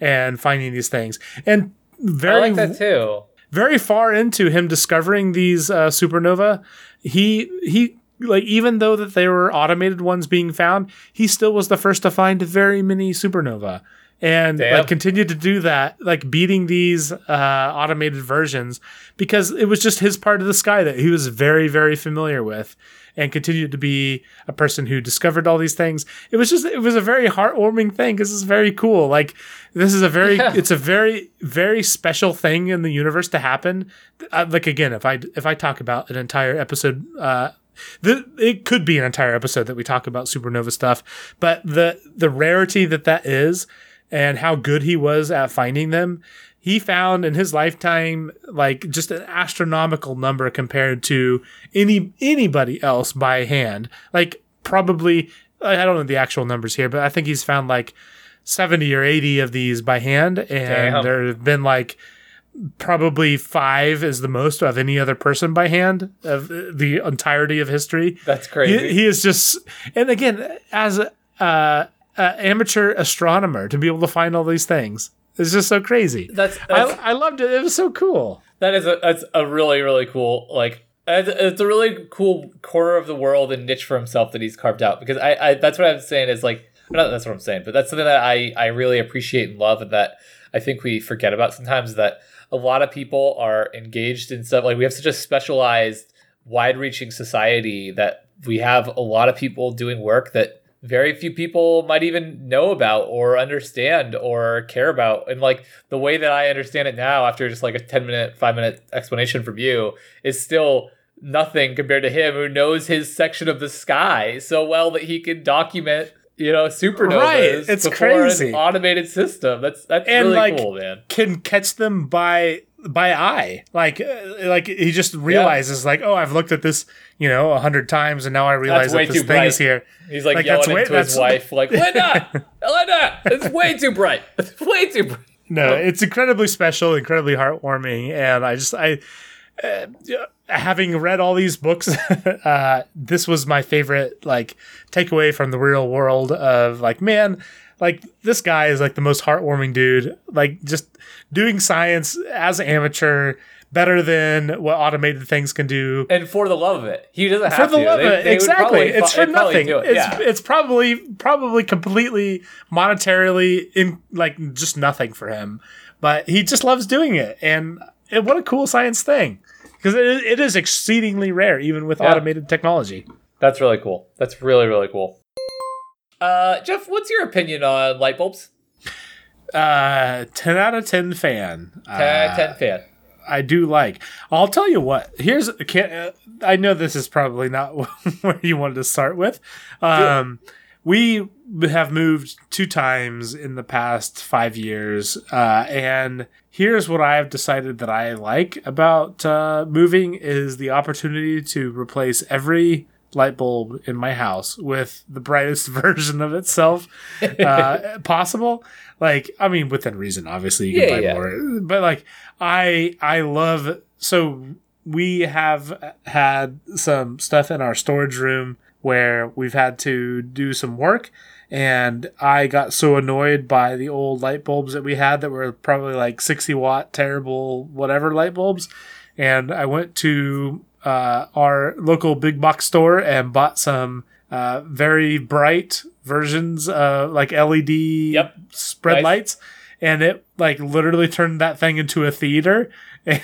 and finding these things and I very like that too. very far into him discovering these uh, supernova he he like even though that they were automated ones being found he still was the first to find very many supernova and Damn. like continued to do that, like beating these uh, automated versions because it was just his part of the sky that he was very, very familiar with, and continued to be a person who discovered all these things. It was just, it was a very heartwarming thing because it's very cool. Like this is a very, Yeah. it's a very, very special thing in the universe to happen. Uh, like again, if I if I talk about an entire episode. Uh, the, it could be an entire episode that we talk about supernova stuff, but the the rarity that that is, and how good he was at finding them, he found in his lifetime like just an astronomical number compared to any anybody else by hand. Like probably I don't know the actual numbers here, but I think he's found like seventy or eighty of these by hand, and Damn. there have been like probably five is the most of any other person by hand of the entirety of history. That's He, crazy. he is just, and again, as a, uh, a amateur astronomer, to be able to find all these things, it's just so crazy. that's, that's I, I loved it. It was so cool. That is a that's a really really cool like it's, a really cool corner of the world and niche for himself that he's carved out because I, I that's what I'm saying is like not that's what I'm saying but that's something that I I really appreciate and love and that I think we forget about sometimes that a lot of people are engaged in stuff like we have such a specialized wide reaching society that we have a lot of people doing work that very few people might even know about or understand or care about. And like the way that i understand it now after just like a 10 minute 5 minute explanation from you is still nothing compared to him who knows his section of the sky so well that he can document you know supernovas Right, it's before crazy. an automated system. That's that's And, really like, cool man. Can catch them by by eye, like uh, like he just realizes, like, oh, I've looked at this, you know, a hundred times, and now I realize that this thing bright. is here. he's like, like, that's way- into his that's- wife like linda linda it's way too bright it's way too bright No, it's incredibly special, incredibly heartwarming, and I just I. Uh, having read all these books, uh, this was my favorite like takeaway from the real world of like, man, like this guy is like the most heartwarming dude. Like just doing science as an amateur better than what automated things can do. and for the love of it he doesn't For have the to love They- of it, exactly. It's fu- for nothing. it. It's yeah. it's probably probably completely monetarily in like just nothing for him, but he just loves doing it, and it, what a cool science thing because it, is- it is exceedingly rare even with Yeah. automated technology. That's really cool. That's really really cool. Uh, Jeff, what's your opinion on light bulbs? Uh, ten out of ten fan. 10, Uh, 10 fan. I do like. I'll tell you what. Here's. Can, uh, I know this is probably not where you wanted to start with. Um, we have moved two times in the past five years, uh, and here's what I have decided that I like about uh, moving is the opportunity to replace every light bulb in my house with the brightest version of itself uh, possible. Like, I mean, within reason, obviously, you can Yeah, buy yeah. more, but like, I I love so we have had some stuff in our storage room where we've had to do some work and I got so annoyed by the old light bulbs that we had that were probably like 60 watt terrible whatever light bulbs and I went to uh, our local big box store and bought some uh, very bright versions of like LED Yep. spread Nice. lights and it like literally turned that thing into a theater and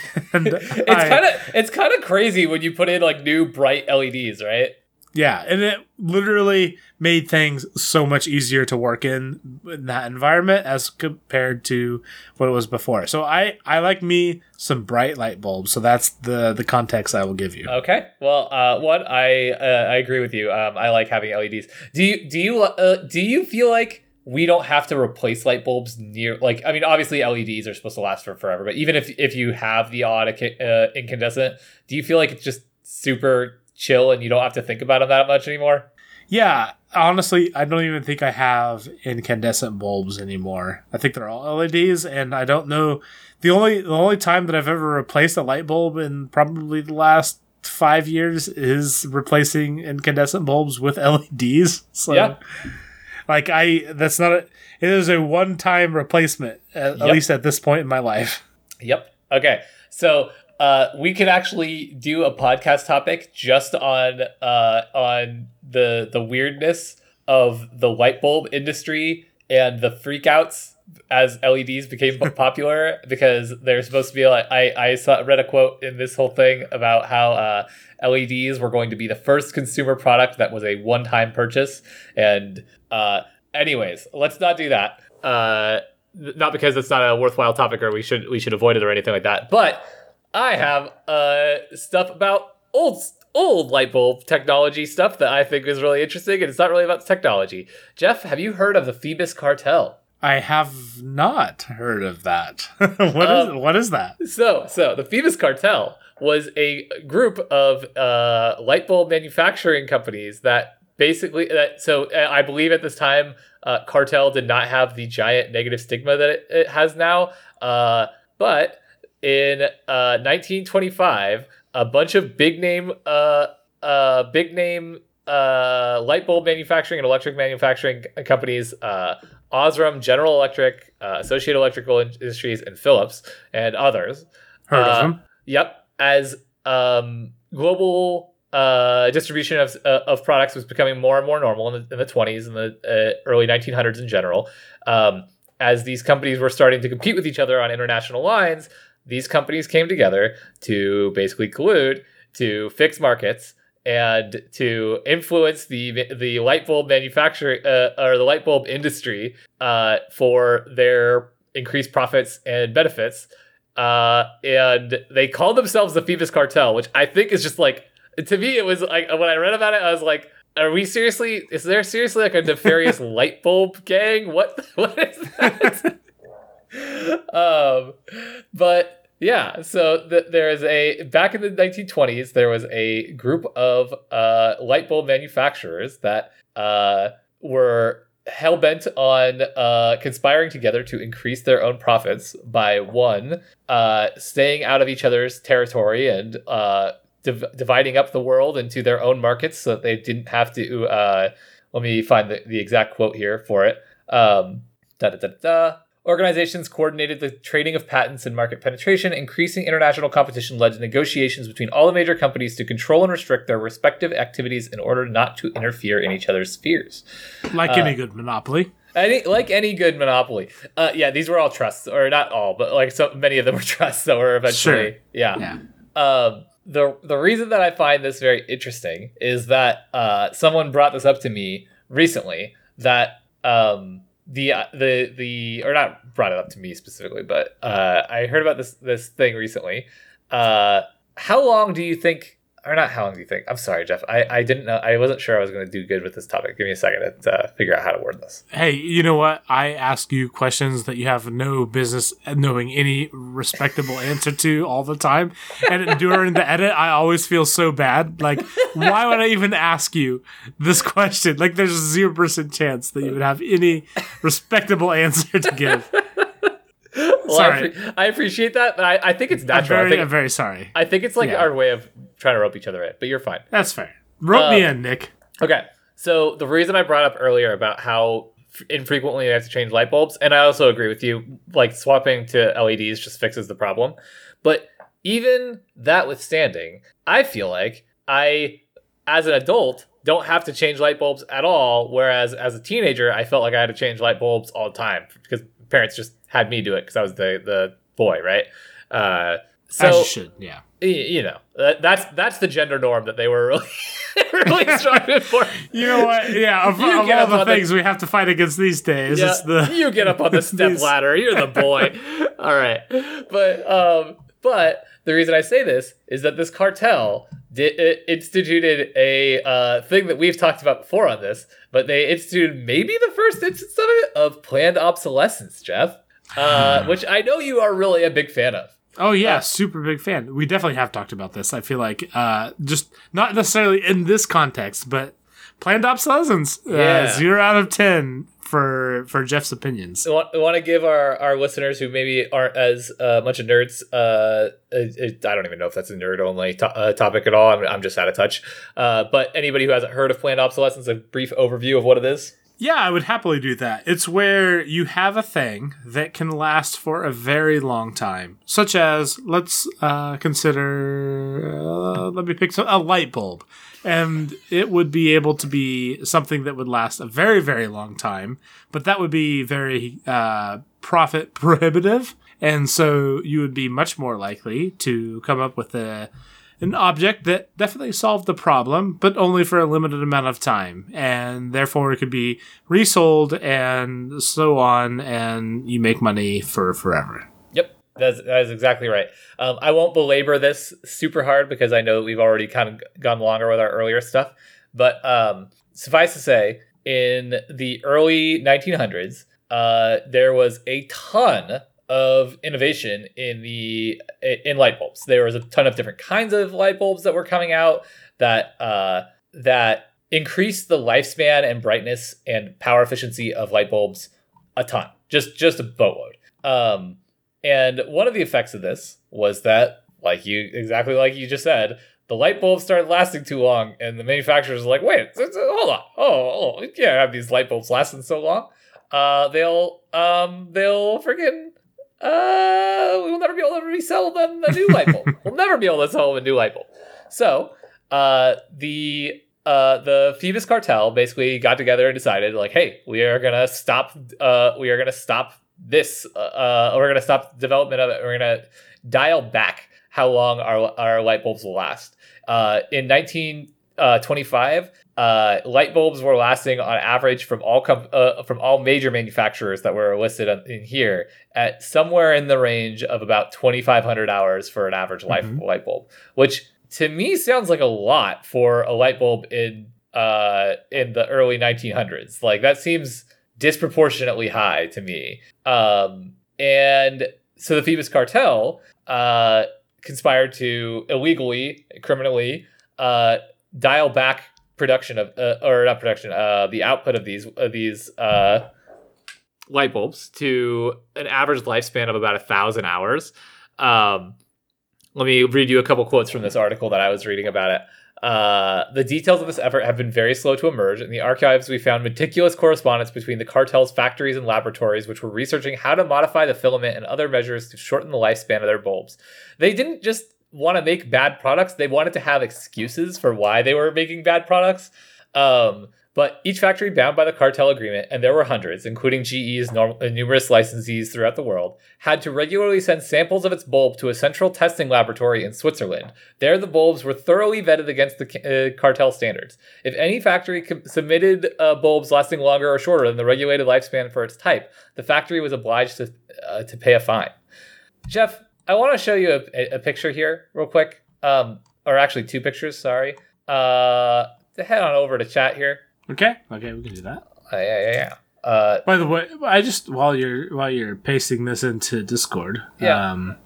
It's kind of it's kind of crazy when you put in like new bright LEDs, right? Yeah, and it literally made things so much easier to work in in that environment as compared to what it was before. So I I like me some bright light bulbs. So that's the the context I will give you. Okay. Well, uh, one, I uh, I agree with you. Um, I like having LEDs. Do you do you uh, do you feel like we don't have to replace light bulbs near like I mean obviously LEDs are supposed to last for forever, but even if if you have the odd uh, incandescent, do you feel like it's just super chill and you don't have to think about them that much anymore? Yeah, honestly, I don't even think I have incandescent bulbs anymore. I think they're all LEDs, and I don't know the only the only time that I've ever replaced a light bulb in probably the last five years is replacing incandescent bulbs with LEDs. So, Yeah. like I, that's not a. It is a one time replacement, at, at least at this point in my life. Yep. Okay. So uh, we could actually do a podcast topic just on uh, on the the weirdness of the light bulb industry and the freakouts as LEDs became popular because they're supposed to be like I I saw read a quote in this whole thing about how uh, LEDs were going to be the first consumer product that was a one time purchase. And uh, anyways let's not do that. Uh, not because it's not a worthwhile topic or we should we should avoid it or anything like that but I have uh, stuff about old old light bulb technology stuff that I think is really interesting, and it's not really about technology. Jeff, have you heard of the Phoebus cartel? I have not heard of that. what is Um, what is that? So, so the Phoebus cartel was a group of uh, light bulb manufacturing companies that basically that. So, uh, I believe at this time, uh, cartel did not have the giant negative stigma that it, it has now. Uh, but in uh, 1925, a bunch of big name, uh, uh, big name uh, light bulb manufacturing and electric manufacturing companies, uh, Osram, General Electric, uh, Associated Electrical Industries, and Philips, and others. Heard uh, of them? Yep, as um, global uh, distribution of, uh, of products was becoming more and more normal in the, in the 20s and the uh, early 1900s in general. Um, as these companies were starting to compete with each other on international lines, these companies came together to basically collude to fix markets and to influence the the light bulb manufacturing uh, or the light bulb industry uh, for their increased profits and benefits. Uh, and they called themselves the Phoebus Cartel, which I think is just like to me it was like when I read about it, I was like, are we seriously? Is there seriously like a nefarious light bulb gang? What what is that? um, but yeah, so th- there is a back in the 1920s, there was a group of uh, light bulb manufacturers that uh, were hell bent on uh, conspiring together to increase their own profits by one, uh, staying out of each other's territory and uh, div- dividing up the world into their own markets so that they didn't have to. Uh, let me find the, the exact quote here for it. Um, da da da da. Organizations coordinated the trading of patents and market penetration. Increasing international competition led to negotiations between all the major companies to control and restrict their respective activities in order not to interfere in each other's spheres. Like uh, any good monopoly. Any, like any good monopoly. Uh, yeah, these were all trusts, or not all, but like so many of them were trusts that were eventually. Sure. Yeah. Yeah. Um, the the reason that I find this very interesting is that uh, someone brought this up to me recently that um, the uh, the the or not brought it up to me specifically, but uh, I heard about this this thing recently. Uh, how long do you think, or not? How long do you think? I'm sorry, Jeff. I, I didn't know. I wasn't sure I was going to do good with this topic. Give me a second to uh, figure out how to word this. Hey, you know what? I ask you questions that you have no business knowing any respectable answer to all the time. And during the edit, I always feel so bad. Like, why would I even ask you this question? Like, there's a 0% chance that you would have any respectable answer to give. Well, I, Sorry. appre- I appreciate that, but I, I think it's I'm natural. I think, I'm very sorry. I think it's like Yeah. our way of trying to rope each other in, but you're fine. That's fair. Rope me Uh, in, Nick. Okay. So the reason I brought up earlier about how infrequently they have to change light bulbs, and I also agree with you, like swapping to LEDs just fixes the problem. But even that withstanding, I feel like I, as an adult, don't have to change light bulbs at all. Whereas as a teenager, I felt like I had to change light bulbs all the time because parents just had me do it because I was the the boy, right? Uh, so As you should, yeah. You know that, that's that's the gender norm that they were really really striving for. You know what? Yeah, of, of all the on the- things we have to fight against these days, Yeah, it's the you get up on the step these- ladder. You're the boy. All right, but um, but the reason I say this is that this cartel did, it instituted a uh, thing that we've talked about before on this, but they instituted maybe the first instance of it of planned obsolescence, Jeff, uh, which I know you are really a big fan of. Oh yeah, super big fan. We definitely have talked about this. I feel like uh, just not necessarily in this context, but planned obsolescence. Yeah. Uh, zero out of ten for for Jeff's opinions. I want, I want to give our, our listeners who maybe aren't as uh, much of nerds. Uh, I don't even know if that's a nerd only to- uh, topic at all. I'm, I'm just out of touch. Uh, but anybody who hasn't heard of planned obsolescence, a brief overview of what it is. Yeah, I would happily do that. It's where you have a thing that can last for a very long time, such as let's uh, consider. Uh, let me pick some, a light bulb, and it would be able to be something that would last a very very long time, but that would be very uh, profit prohibitive, and so you would be much more likely to come up with a an object that definitely solved the problem, but only for a limited amount of time, and therefore it could be resold and so on, and you make money for forever. Yep, that's that is exactly right. Um, I won't belabor this super hard because I know we've already kind of gone longer with our earlier stuff. But um, suffice to say, in the early 1900s, uh, there was a ton of innovation in the in light bulbs. There was a ton of different kinds of light bulbs that were coming out that uh, that increased the lifespan and brightness and power efficiency of light bulbs a ton, just just a boatload. Um, and one of the effects of this was that, like you exactly like you just said, the light bulbs started lasting too long, and the manufacturers were like, "Wait, hold on, oh, oh, we can't have these light bulbs lasting so long. Uh, they'll um, they'll freaking uh, we will never be able to resell them a new light bulb. we'll never be able to sell them a new light bulb. So, uh, the uh, the Phoebus cartel basically got together and decided, like, hey, we are gonna stop. Uh, we are gonna stop this. Uh, uh we're gonna stop development of it. We're gonna dial back how long our our light bulbs will last. Uh, in 1925, uh, 25, uh, light bulbs were lasting on average from all com- uh, from all major manufacturers that were listed in here at somewhere in the range of about 2500 hours for an average life mm-hmm. light bulb which to me sounds like a lot for a light bulb in uh, in the early 1900s like that seems disproportionately high to me um, and so the Phoebus cartel uh, conspired to illegally criminally uh, dial back production of uh, or not production uh the output of these of these uh light bulbs to an average lifespan of about a thousand hours um let me read you a couple quotes from this article that i was reading about it uh, the details of this effort have been very slow to emerge. In the archives, we found meticulous correspondence between the cartel's factories and laboratories, which were researching how to modify the filament and other measures to shorten the lifespan of their bulbs. They didn't just want to make bad products. They wanted to have excuses for why they were making bad products. Um, but each factory bound by the cartel agreement, and there were hundreds, including GE's norm- uh, numerous licensees throughout the world, had to regularly send samples of its bulb to a central testing laboratory in Switzerland. There, the bulbs were thoroughly vetted against the uh, cartel standards. If any factory co- submitted uh, bulbs lasting longer or shorter than the regulated lifespan for its type, the factory was obliged to, uh, to pay a fine. Jeff, I want to show you a, a, picture here, real quick. Um, or actually, two pictures. Sorry. Uh, head on over to chat here. Okay. Okay, we can do that. Uh, yeah, yeah, yeah. Uh, By the way, I just while you're while you're pasting this into Discord, yeah. Um,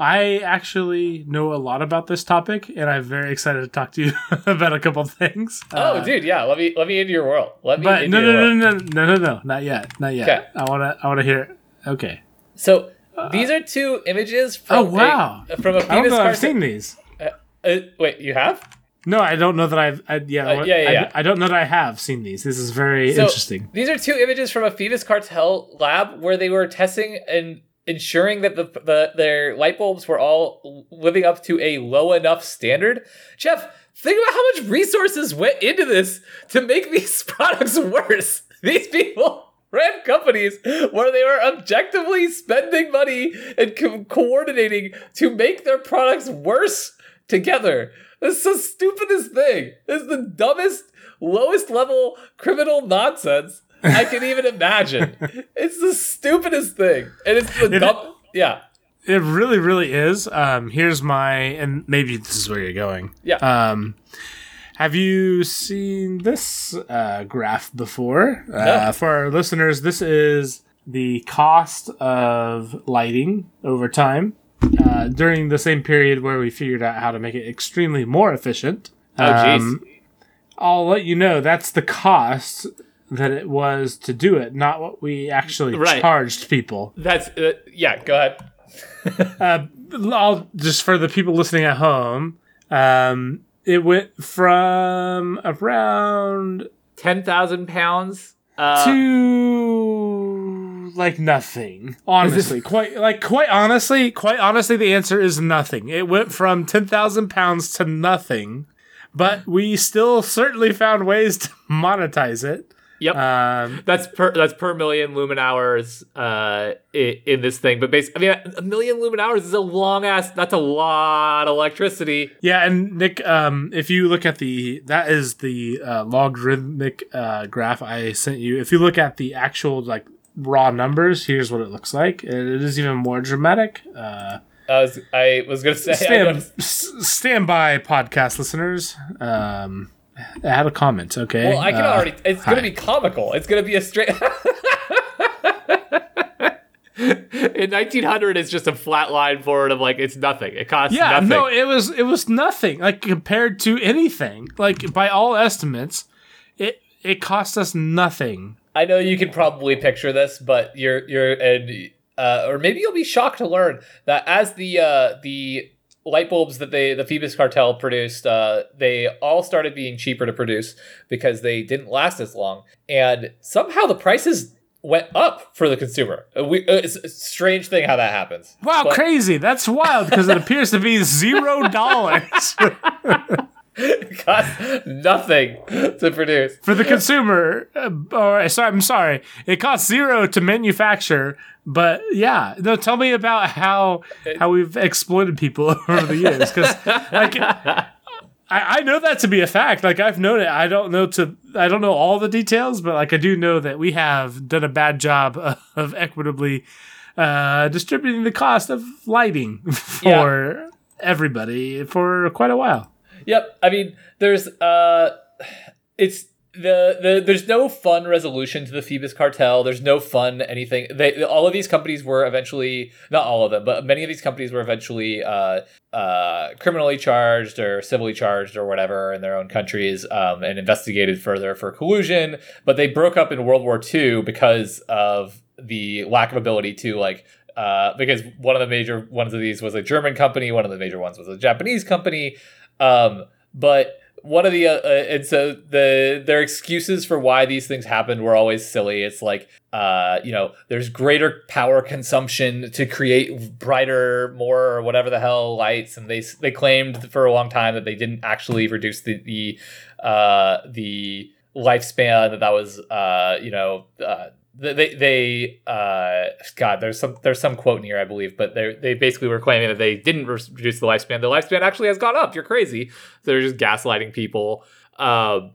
I actually know a lot about this topic, and I'm very excited to talk to you about a couple things. Oh, uh, dude, yeah. Let me let me into your world. Let me. But no, no, no, no, no, no, no, not yet, not yet. Okay. I wanna, I wanna hear. Okay. So these are two images from oh wow a, from a famous I don't know I've seen these. Uh, uh, wait, you have? No, I don't know that I've. I, yeah, uh, yeah, yeah, yeah. I, I, don't know that I have seen these. This is very so, interesting. These are two images from a Phoebus Cartel lab where they were testing and ensuring that the, the their light bulbs were all living up to a low enough standard. Jeff, think about how much resources went into this to make these products worse. These people ran companies where they were objectively spending money and co- coordinating to make their products worse together. This is the stupidest thing. This is the dumbest, lowest level criminal nonsense I can even imagine. It's the stupidest thing. And it's the dumb. Yeah. It really, really is. Um, here's my, and maybe this is where you're going. Yeah. Um, have you seen this uh, graph before? No. Uh, for our listeners, this is the cost of lighting over time uh, during the same period where we figured out how to make it extremely more efficient. Oh, jeez. Um, I'll let you know that's the cost that it was to do it, not what we actually right. charged people. That's uh, yeah. Go ahead. uh, I'll just for the people listening at home. Um, it went from around ten thousand pounds Uh, to like nothing. Honestly, quite like quite honestly, quite honestly, the answer is nothing. It went from ten thousand pounds to nothing, but we still certainly found ways to monetize it. Yep. Um, that's per that's per million lumen hours uh in, in this thing. But basically, I mean, a million lumen hours is a long ass. That's a lot of electricity. yeah, and Nick, um, if you look at the that is the uh, logarithmic uh, graph I sent you. If you look at the actual like raw numbers, here's what it looks like. It is even more dramatic. Uh, I was I was gonna say stand, stand by, podcast listeners. Um, add a comment, okay? well, I can Uh, already. It's hi. gonna be comical. It's gonna be a straight. In 1900, it's just a flat line forward of like it's nothing. It costs Yeah, nothing. no, it was it was nothing like compared to anything. Like by all estimates, it it cost us nothing. I know you can probably picture this, but you're you're and uh, or maybe you'll be shocked to learn that as the uh, the light bulbs that they the Phoebus cartel produced, uh, they all started being cheaper to produce because they didn't last as long, and somehow the prices went up for the consumer. Uh, We, uh, it's a strange thing how that happens. Wow, But- crazy! That's wild because it appears to be zero dollars it costs nothing to produce. for the consumer. Uh, or sorry, I'm sorry, it costs zero to manufacture. But yeah, no. Tell me about how how we've exploited people over the years because like I, I know that to be a fact. Like I've known it. I don't know to I don't know all the details, but like I do know that we have done a bad job of, of equitably uh, distributing the cost of lighting for everybody for quite a while. Yep. I mean, there's uh, it's the the there's no fun resolution to the Phoebus cartel. There's no fun anything. They all of these companies were eventually not all of them, but many of these companies were eventually uh, uh, criminally charged or civilly charged or whatever in their own countries um, and investigated further for collusion. But they broke up in World War II because of the lack of ability to like uh, because one of the major ones of these was a German company, one of the major ones was a Japanese company. Um, but one of the uh, uh, and so the their excuses for why these things happened were always silly. It's like uh, you know, there's greater power consumption to create brighter, more or whatever the hell lights, and they they claimed for a long time that they didn't actually reduce the the uh, the lifespan that that was uh, you know. Uh, they they uh god there's some there's some quote in here i believe but they they basically were claiming that they didn't re- reduce the lifespan. The lifespan actually has gone up. You're crazy. So they're just gaslighting people. Um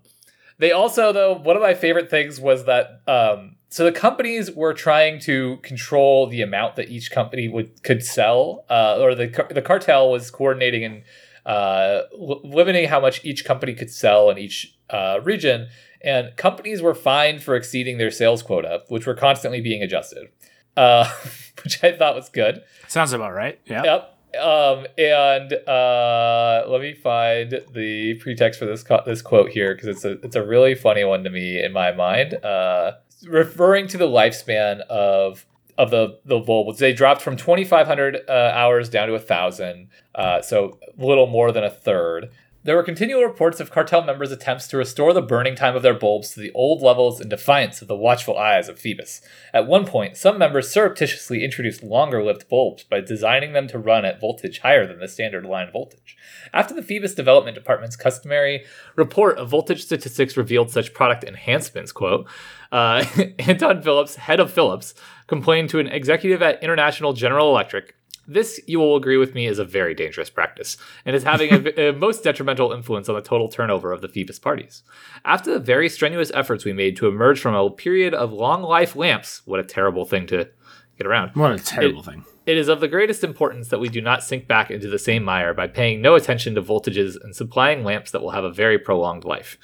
they also though one of my favorite things was that um so the companies were trying to control the amount that each company would could sell uh or the the cartel was coordinating and uh limiting how much each company could sell in each uh region and companies were fined for exceeding their sales quota, which were constantly being adjusted, uh, which I thought was good. Sounds about right. Yeah. Yep. Um, and uh, let me find the pretext for this co- this quote here because it's a it's a really funny one to me in my mind. Uh, referring to the lifespan of of the the bulbs, they dropped from twenty five hundred uh, hours down to a thousand, uh, so a little more than a third. There were continual reports of cartel members' attempts to restore the burning time of their bulbs to the old levels in defiance of the watchful eyes of Phoebus. At one point, some members surreptitiously introduced longer lived bulbs by designing them to run at voltage higher than the standard line voltage. After the Phoebus Development Department's customary report of voltage statistics revealed such product enhancements, quote, uh, Anton Philips, head of Philips, complained to an executive at International General Electric this, you will agree with me, is a very dangerous practice and is having a, a, most detrimental influence on the total turnover of the Phoebus parties. After the very strenuous efforts we made to emerge from a period of long life lamps, what a terrible thing to get around. What a terrible thing. It is of the greatest importance that we do not sink back into the same mire by paying no attention to voltages and supplying lamps that will have a very prolonged life.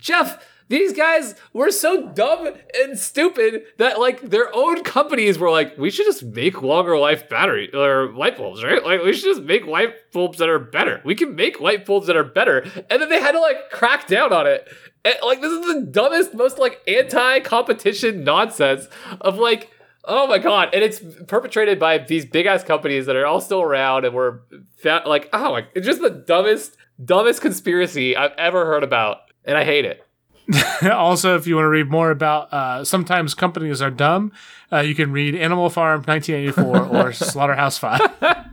Jeff, these guys were so dumb and stupid that like their own companies were like, we should just make longer life battery or light bulbs, right? Like we should just make light bulbs that are better. We can make light bulbs that are better. And then they had to like crack down on it. And, like this is the dumbest, most like anti-competition nonsense of like Oh my god! And it's perpetrated by these big ass companies that are all still around, and we're like, oh, my, it's just the dumbest, dumbest conspiracy I've ever heard about, and I hate it. also, if you want to read more about uh, sometimes companies are dumb, uh, you can read Animal Farm 1984 or Slaughterhouse Five.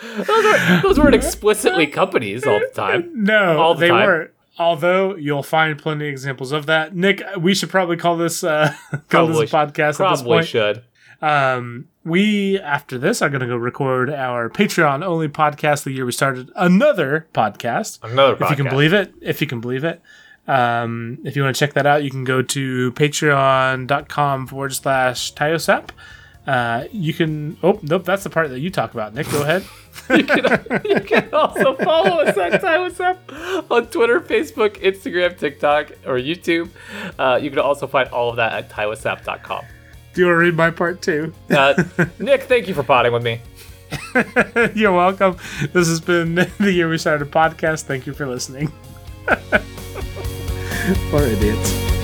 Those, are, those weren't explicitly companies all the time. No, All the they time. weren't. Although you'll find plenty of examples of that. Nick, we should probably call this uh, call Probably this a podcast Probably should. Um, we after this are going to go record our Patreon only podcast. The year we started another podcast. Another if you can believe it if you can believe it um, if you want to check that out you can go to patreon.com forward slash tiosap uh, you can oh nope that's the part that you talk about nick go ahead you, can, you can also follow us at Time What's Up on Twitter, Facebook, Instagram, TikTok, or YouTube. Uh, you can also find all of that at TaiWhatsApp.com. do you want to read my part too Uh, Nick, thank you for potting with me. you're welcome this has been the year we started a podcast thank you for listening or idiots